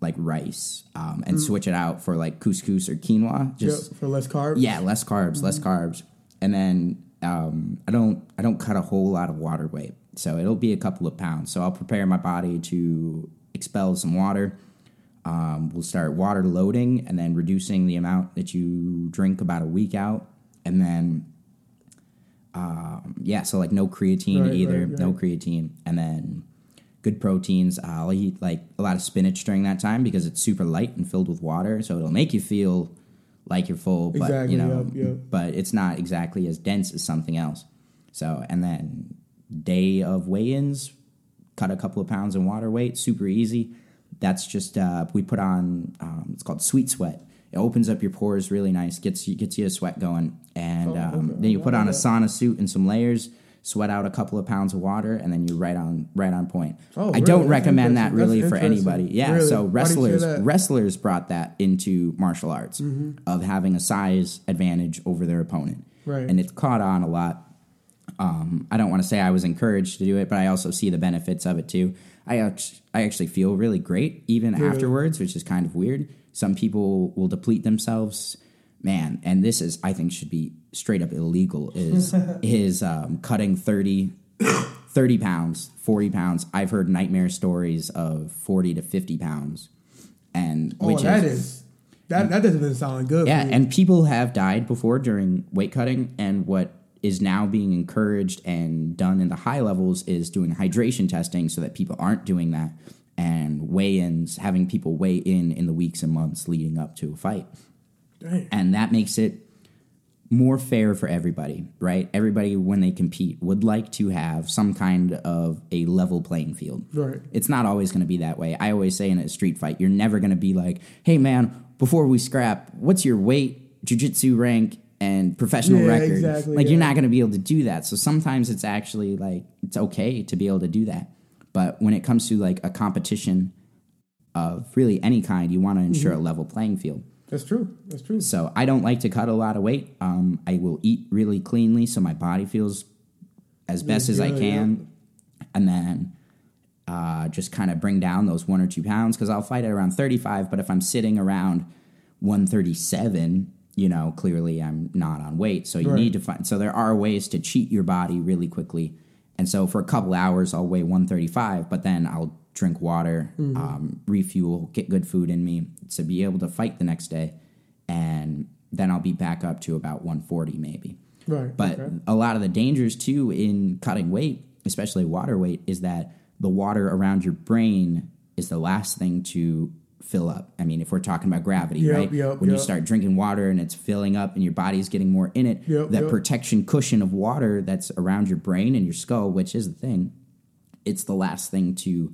like rice um, and switch it out for like couscous or quinoa. Just Yep, for less carbs. yeah, less carbs, less Mm-hmm. carbs, and then um, I don't I don't cut a whole lot of water weight, so it'll be a couple of pounds. So I'll prepare my body to expel some water. Um, we'll start water loading and then reducing the amount that you drink about a week out, and then um, yeah, so like no creatine Right, either, right, no creatine, and then good proteins. I'll eat like a lot of spinach during that time because it's super light and filled with water, so it'll make you feel like you're full, but Exactly, you know, yep, yep. but it's not exactly as dense as something else. So, and then day of weigh-ins, cut a couple of pounds in water weight, super easy. That's just uh, we put on. Um, it's called Sweet Sweat. It opens up your pores really nice, gets you gets you a sweat going, and Oh, um, okay. then you put on a sauna suit and some layers. Sweat out a couple of pounds of water, and then you're right on right on point. Oh, I don't recommend that really That's for anybody. Yeah, Really? so Why do you say wrestlers wrestlers brought that into martial arts of having a size advantage over their opponent, Right. and it's caught on a lot. Um, I don't want to say I was encouraged to do it, but I also see the benefits of it too. I actually, I actually feel really great even Yeah. afterwards, which is kind of weird. Some people will deplete themselves, man, and this is I think should be straight up illegal. Is is um, cutting 30, 30 pounds, forty pounds. I've heard nightmare stories of forty to fifty pounds, and Oh, which that is is that that doesn't sound good. yeah, and people have died before during weight cutting, and what is now being encouraged and done in the high levels is doing hydration testing so that people aren't doing that, and weigh-ins, having people weigh in in the weeks and months leading up to a fight, Dang. and that makes it more fair for everybody, right? Everybody, when they compete, would like to have some kind of a level playing field. Right. It's not always going to be that way. I always say in a street fight, you're never going to be like, hey, man, before we scrap, what's your weight, jujitsu rank, and professional Yeah, record? exactly, like, yeah. you're not going to be able to do that. So sometimes it's actually like, it's okay to be able to do that. But when it comes to like a competition of really any kind, you want to ensure Mm-hmm. a level playing field. That's true. That's true. So I don't like to cut a lot of weight. Um, I will eat really cleanly so my body feels as best as I can, and then uh, just kind of bring down those one or two pounds because I'll fight at around thirty five. But if I'm sitting around one thirty seven, you know, clearly I'm not on weight. So you Right. need to find. So there are ways to cheat your body really quickly. And so for a couple hours, I'll weigh 135, but then I'll drink water, Mm-hmm. um, refuel, get good food in me to be able to fight the next day. And then I'll be back up to about 140 maybe. Right. But okay. a lot of the dangers too in cutting weight, especially water weight, is that the water around your brain is the last thing to fill up. I mean, if we're talking about gravity, Yep, right? yep, when you start drinking water and it's filling up and your body's getting more in it, Yep, that yep. protection cushion of water that's around your brain and your skull, which is the thing, it's the last thing to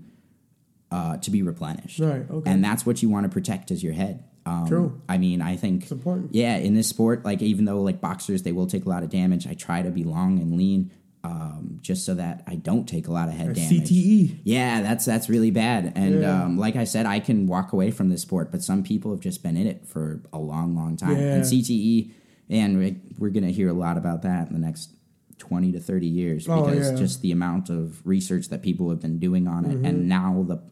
uh, to be replenished. Right, okay. And that's what you want to protect is your head. Um, True. I mean, I think It's important. yeah, in this sport, like even though like boxers, they will take a lot of damage. I try to be long and lean, um, just so that I don't take a lot of head damage. CTE. Yeah, that's that's really bad. And Yeah. um, like I said, I can walk away from this sport, but some people have just been in it for a long, long time. Yeah. And CTE, and we- we're going to hear a lot about that in the next twenty to thirty years Oh, because yeah. Mm-hmm. just the amount of research that people have been doing on it, and now the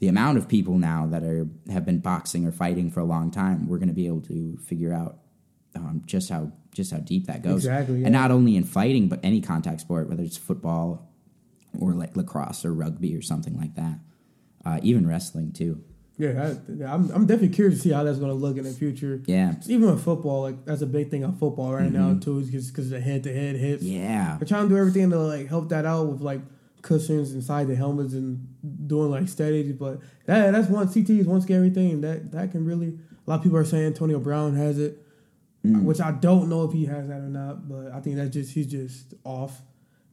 the amount of people now that are have been boxing or fighting for a long time, we're going to be able to figure out um, just how just how deep that goes. Exactly, yeah. And not only in fighting, but any contact sport, whether it's football or like lacrosse or rugby or something like that. Uh, even wrestling too. Yeah, I, I'm, I'm definitely curious to see how that's going to look in the future. Yeah. Even with football, like that's a big thing on football right now too, is just because the head to head hits. Mm-hmm. Yeah. They're trying to do everything to like help that out with like cushions inside the helmets and doing like steadies. But that that's one CT is one scary thing that that can really. A lot of people are saying Antonio Brown has it, Mm. which I don't know if he has that or not. But I think that's just he's just off.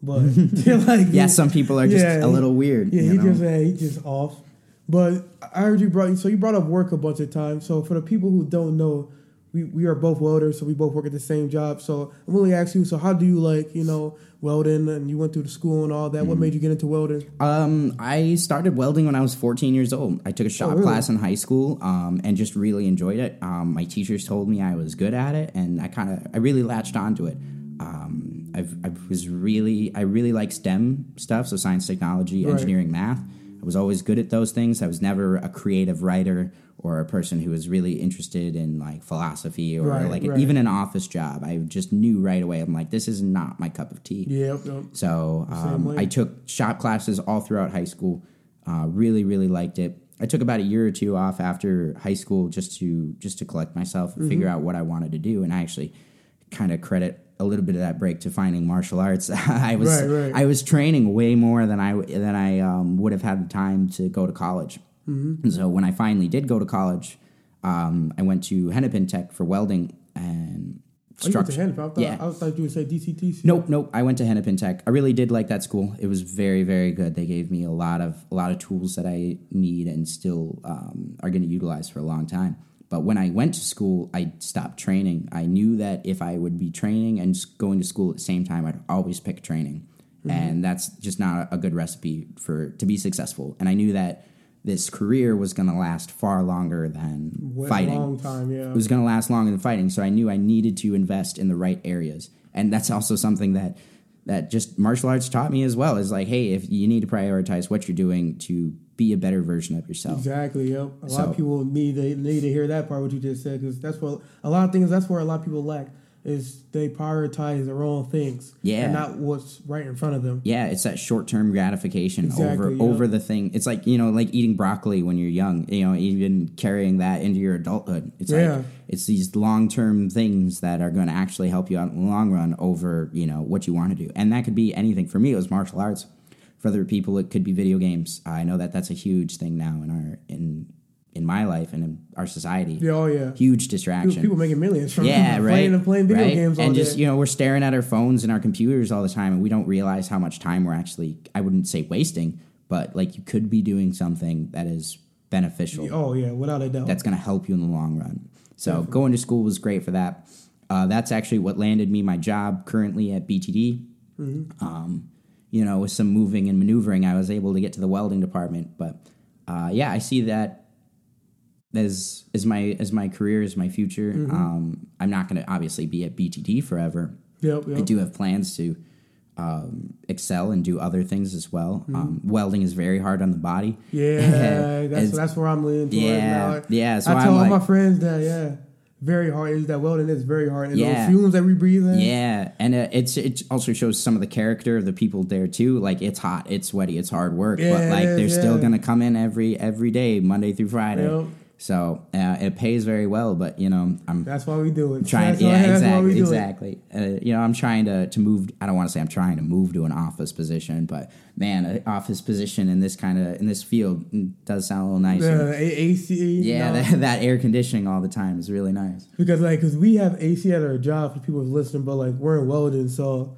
But like Yeah, some people are just Yeah, a little weird. yeah, he know? just he just off. But I heard you brought so you brought up work a bunch of times. So for the people who don't know, we, we are both welders, so we both work at the same job. So I'm only asking you, so how do you like, you know, welding and you went through the school and all that? Mm. What made you get into welding? Um, I started welding when I was 14 years old. I took a shop Oh, really? class in high school, um, and just really enjoyed it. Um, my teachers told me I was good at it, and I kind of, I really latched onto it. Um, I've, I was really, I really like STEM stuff, so science, technology, Right. engineering, math. I was always good at those things. I was never a creative writer or a person who was really interested in like philosophy or Right, like right. even an office job. I just knew right away. I'm like, this is not my cup of tea. Yep, yep. So um. I took shop classes all throughout high school. Uh, really, really liked it. I took about a year or two off after high school just to just to collect myself and Mm-hmm. figure out what I wanted to do. And I actually kind of credit a little bit of that break to finding martial arts. I was Right, right. I was training way more than I than I um, would have had the time to go to college. Mm-hmm. And so when I finally did go to college, um, I went to Hennepin Tech for welding and Oh, you went to structure. Hennepin. I thought, yeah. I thought you would say DCTC. Nope, nope. I went to Hennepin Tech. I really did like that school. It was very, very good. They gave me a lot of a lot of tools that I need and still um, are going to utilize for a long time. But when I went to school, I stopped training. I knew that if I would be training and going to school at the same time, I'd always pick training, mm-hmm. and that's just not a good recipe for to be successful. And I knew that this career was going to last far longer than Went fighting time, yeah. it was going to last longer than fighting. So I knew I needed to invest in the right areas, and that's also something that that just martial arts taught me as well. Is like, hey, if you need to prioritize what you're doing to be a better version of yourself. Exactly. Yep. A lot of people need to need to hear that part what you just said because that's what a lot of things. That's where a lot of people lack is they prioritize their own things. Yeah. And not what's right in front of them. Yeah, it's that short term gratification Exactly, over yeah. over the thing. It's like you know, like eating broccoli when you're young. You know, even carrying that into your adulthood. It's Yeah. like it's these long term things that are going to actually help you out in the long run over you know what you want to do, and that could be anything. For me, it was martial arts. For other people, it could be video games. I know that that's a huge thing now in our in in my life and in our society. Yeah, oh yeah. Huge distraction. People making millions from yeah, right. playing and playing video right? games all and day. just you know, we're staring at our phones and our computers all the time, and we don't realize how much time we're actually. I wouldn't say wasting, but like you could be doing something that is beneficial. oh yeah, without a doubt. That's going to help you in the long run. So going to school was great for that. Uh, that's actually what landed me my job currently at BTD. Mm-hmm. Um, you know, with some moving and maneuvering, I was able to get to the welding department. But uh, yeah, I see that as as my as my career, as my future. Mm-hmm. Um, I'm not going to obviously be at BTD forever. yep, yep. I do have plans to um, excel and do other things as well. Mm-hmm. Um, welding is very hard on the body. Yeah, that's that's where I'm leaning towards Yeah, now. yeah, so I tell I'm all like- my friends that yeah, very hard. Is that welding is very hard. And Yeah. those fumes that we breathe in. Yeah, and uh, it's it also shows some of the character of the people there too. Like it's hot, it's sweaty, it's hard work, Yeah, but like they're still gonna come in every every day, Monday through Friday. Yep. So uh, it pays very well, but you know I'm That's why we do it. trying. That's yeah, why, that's why we exactly, exactly. Uh, you know, I'm trying to to move. I don't want to say I'm trying to move to an office position, but man, an office position in this kind of in this field does sound a little nicer. Yeah, AC. Yeah, no. that, that air conditioning all the time is really nice. because like because we have AC at our job for people listening, but like we're in welding, so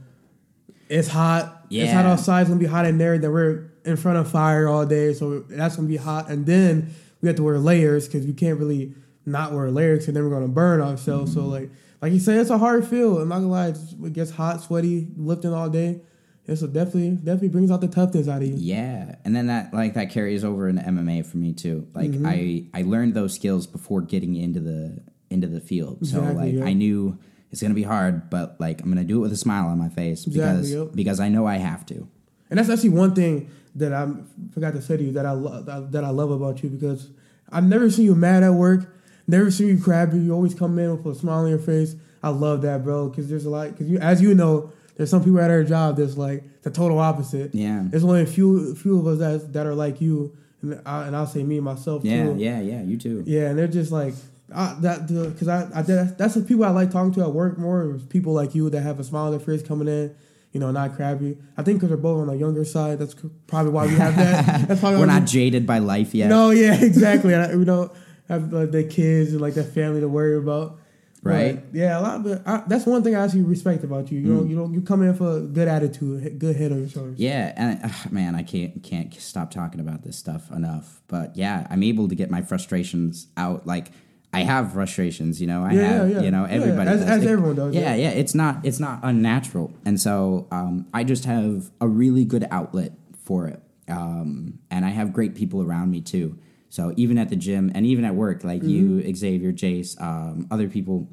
it's hot. Yeah. It's hot outside. It's gonna be hot in there. Then we're in front of fire all day, so that's gonna be hot. And then we have to wear layers because we can't really not wear layers, because then we're gonna burn ourselves. So like like you say, it's a hard field. I'm not gonna lie, it's- it gets hot, sweaty, lifting all day. Yeah, so definitely definitely brings out the toughness out of you. Yeah, and then that like that carries over into MMA for me too. Like Mm-hmm. I I learned those skills before getting into the into the field. So Exactly, like yeah. I knew it's gonna be hard, but like I'm gonna do it with a smile on my face because Exactly, yep. because I know I have to. And that's actually one thing that I forgot to say to you that I love that I love about you because I've never seen you mad at work, never seen you crabby. You always come in with a smile on your face. I love that, bro. Because there's a lot. Because you, as you know, there's some people at our job that's like the total opposite. Yeah. There's only a few few of us that that are like you, and I, and I'll say me myself Yeah, too. yeah, yeah. You too. Yeah, and they're just like I, that because I, I that's the people I like talking to at work more. is People like you that have a smile on their face coming in, you know, not crabby. I think because they're both on the younger side. That's probably why we have that. That's probably We're not we- jaded by life yet. No, yeah, exactly. I, we don't have like their kids and like their family to worry about. But, Right. yeah, a lot. But I, that's one thing I actually respect about you. You Mm. know, you don't you come in for a good attitude, good head on your shoulders. Yeah, and uh, man, I can't can't stop talking about this stuff enough. But yeah, I'm able to get my frustrations out. Like I have frustrations, you know. I Yeah, have, yeah, yeah. you know, everybody as- does. as It- everyone does, Yeah, yeah. yeah. It's not it's not unnatural, and so um, I just have a really good outlet for it, um, and I have great people around me too. So even at the gym and even at work, like Mm-hmm. you, Xavier, Jace, um, other people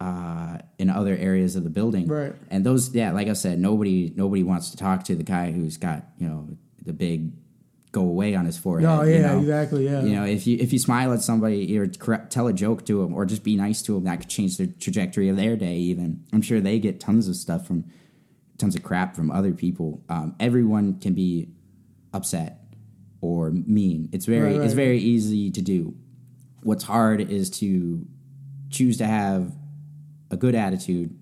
uh, in other areas of the building. Right. And those, yeah, like I said, nobody nobody wants to talk to the guy who's got you know the big go away on his forehead. You yeah, know? exactly, yeah. You know, if you if you smile at somebody or correct, tell a joke to them or just be nice to them, that could change the trajectory of their day. Even I'm sure they get tons of stuff from tons of crap from other people. Um, everyone can be upset or mean. It's very Right, it's very easy to do. What's hard is to choose to have a good attitude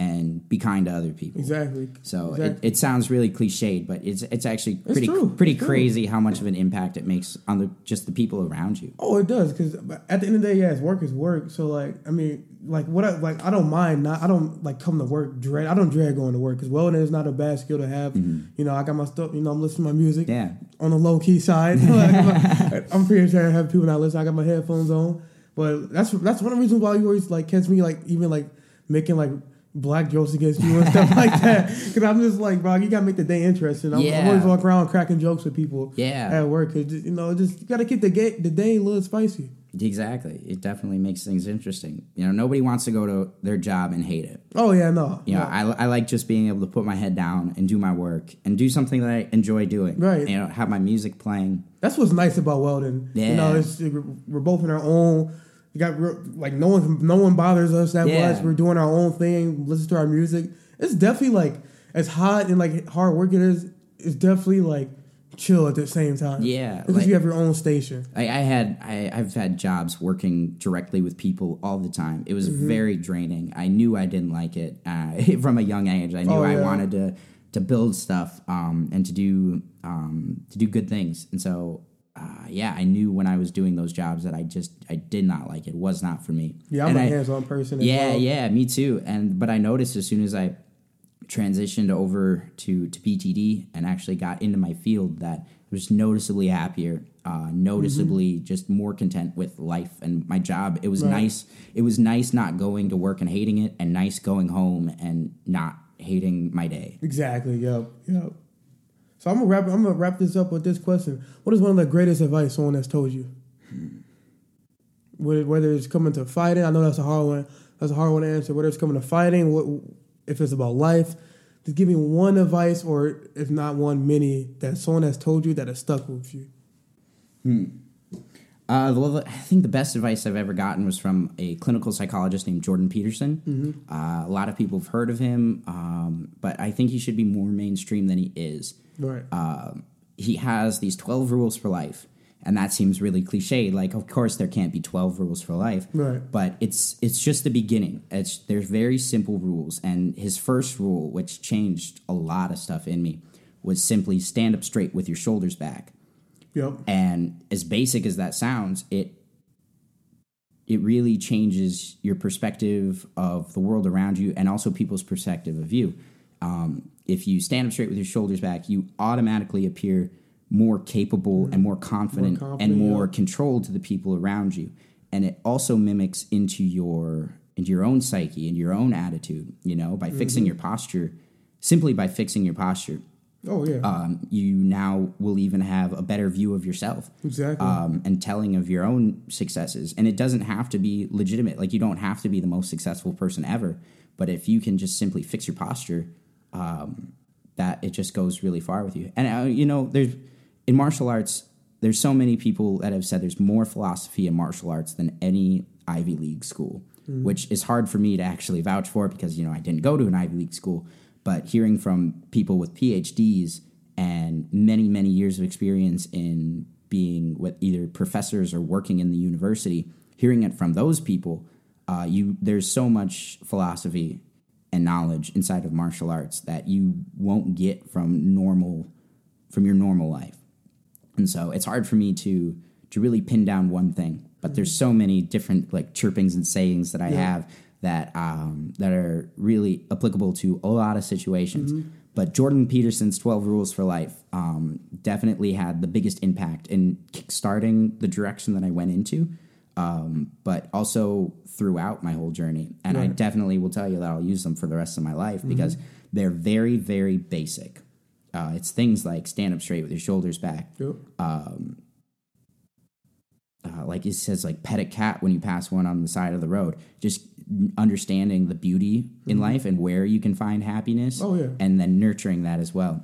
and be kind to other people. Exactly. So Exactly. it, it sounds really cliched, but it's it's actually pretty true. pretty It's crazy how much of an impact it makes on the just the people around you. Oh, it does because at the end of the day, yeah, it's work is work. So like, I mean, like what? I, like I don't mind. Not I don't like come to work dread. I don't dread going to work because welding is not a bad skill to have. You know, I got my stuff. You know, I'm listening to my music. Mm-hmm. Yeah. On the low key side, I'm- I'm pretty sure I have people not listening. I got my headphones on, but that's that's one of the reasons why you always like catch me like even like making like. Black jokes against you and stuff like that, because I'm just like, bro, you gotta make the day interesting. I'm, I'm always walking around cracking jokes with people Yeah. at work. 'cause, you know, just you gotta keep the ga- the day a little spicy. Exactly. It definitely makes things interesting. You know, nobody wants to go to their job and hate it. Oh yeah, no, You know, no. I, I like just being able to put my head down and do my work and do something that I enjoy doing. Right. You know, have my music playing. that's what's nice about welding. you know, it's, we're both in our own. You got we're- like no one, no one bothers us that Yeah. much. We're doing our own thing, listen to our music. It's definitely like as hot and like hard work it is. It's definitely like chill at the same time. Yeah, because like- you have your own station. I, I had I, I've had jobs working directly with people all the time. It was Mm-hmm. very draining. I knew I didn't like it uh, from a young age. I knew Oh, I wanted to to build stuff um, and to do um, to do good things. And so uh, yeah, I knew when I was doing those jobs that I just I did not like it. Was not for me. Yeah, I'm And a I- hands-on person. yeah, well. yeah, me too. And but I noticed as soon as I transitioned over to to BTD and actually got into my field that I was noticeably happier, uh, noticeably Mm-hmm. just more content with life and my job. It was Right. nice. It was nice not going to work and hating it, and nice going home and not hating my day. Exactly. Yep. Yep. So I'm gonna wrap. I'm gonna wrap this up with this question. What is one of the greatest advice someone has told you? Whether, it's coming to fighting, I know that's a hard one. That's a hard one to answer. Whether it's coming to fighting, what if it's about life? Just give me one advice, or if not one, many that someone has told you that has stuck with you. Uh, well, I think the best advice I've ever gotten was from a clinical psychologist named Jordan Peterson. Uh, a lot of people have heard of him, um, but I think he should be more mainstream than he is. Right. Um, he has these 12 rules for life, and that seems really cliche. Like, of course, there can't be 12 rules for life, Right. but it's it's just the beginning. It's there's very simple rules, and his first rule, which changed a lot of stuff in me, was simply stand up straight with your shoulders back. yep. And as basic as that sounds, it it really changes your perspective of the world around you and also people's perspective of you. Um, if you stand up straight with your shoulders back, you automatically appear more capable and more confident, More and more yeah. controlled to the people around you. And it also mimics into your into your own psyche and your own attitude. You know, by fixing your posture, simply by fixing your posture, Oh yeah. um, you now will even have a better view of yourself exactly. um, and telling of your own successes. And it doesn't have to be legitimate. Like you don't have to be the most successful person ever. But if you can just simply fix your posture, um, that it just goes really far with you. And uh, you know, there's in martial arts, there's so many people that have said there's more philosophy in martial arts than any Ivy League school, which is hard for me to actually vouch for because you know I didn't go to an Ivy League school. But hearing from people with PhDs and many many years of experience in being with either professors or working in the university, hearing it from those people, uh, you there's so much philosophy and knowledge inside of martial arts that you won't get from normal from your normal life. And so it's hard for me to to really pin down one thing. But there's so many different like chirpings and sayings that I have that um, that are really applicable to a lot of situations. But Jordan Peterson's 12 Rules for Life um, definitely had the biggest impact in kickstarting the direction that I went into, um, but also throughout my whole journey. And I definitely will tell you that I'll use them for the rest of my life because they're very, very basic. Uh, it's things like stand up straight with your shoulders back, yep. uh, like it says like pet a cat when you pass one on the side of the road just understanding the beauty in mm-hmm. life and where you can find happiness Oh, yeah. and then nurturing that as well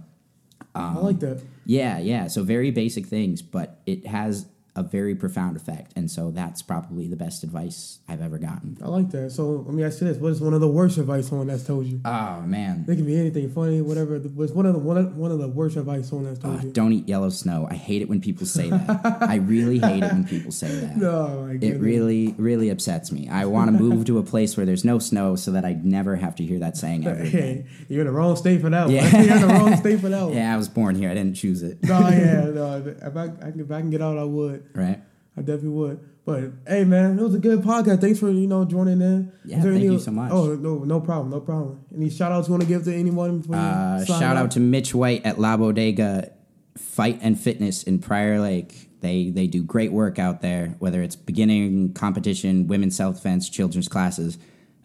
I like that. Um, yeah yeah so very basic things but it has a very profound effect and so that's probably the best advice i've ever gotten I like that. So let me ask you this: What is one of the worst advice someone has told you? oh man It can be anything funny, whatever. What's one of the one of, one of the worst advice someone has told Uh, you? don't eat yellow snow i hate it when people say that i really hate it when people say that No, my It really, really upsets me. I want to move to a place where there's no snow so that I never have to hear that saying ever again. You're in the wrong state for that. Yeah. you're in the wrong state for that one. Yeah, I was born here. I didn't choose it. No, yeah, no. If I, I if I can get out, I would. Right? I definitely would. But hey, man, it was a good podcast. Thanks for you know joining in. Yeah, thank any- you so much. Oh no, no problem, no problem. Any shout outs you want to give to anyone? Uh, shout off? out to Mitch White at La Bodega Fight and Fitness in Prior Lake. They they do great work out there, whether it's beginning competition, women's self defense, children's classes.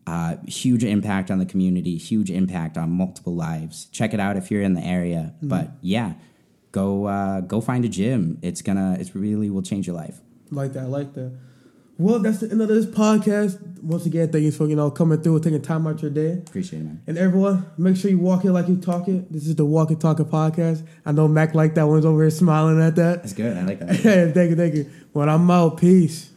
Uh, huge impact on the community, huge impact on multiple lives. Check it out if you're in the area. Mm-hmm. But yeah, go uh, go find a gym. It's gonna it really will change your life. Like that, like that. Well, that's the end of this podcast. Once again, thank you for you know coming through and taking time out your day. Appreciate it, man. And everyone, make sure you walk it like you talk it. This is the Walk It Talk It podcast. I know Mac like that one's over here smiling at that. That's good. I like that. thank you, thank you. Well, I'm out. Peace.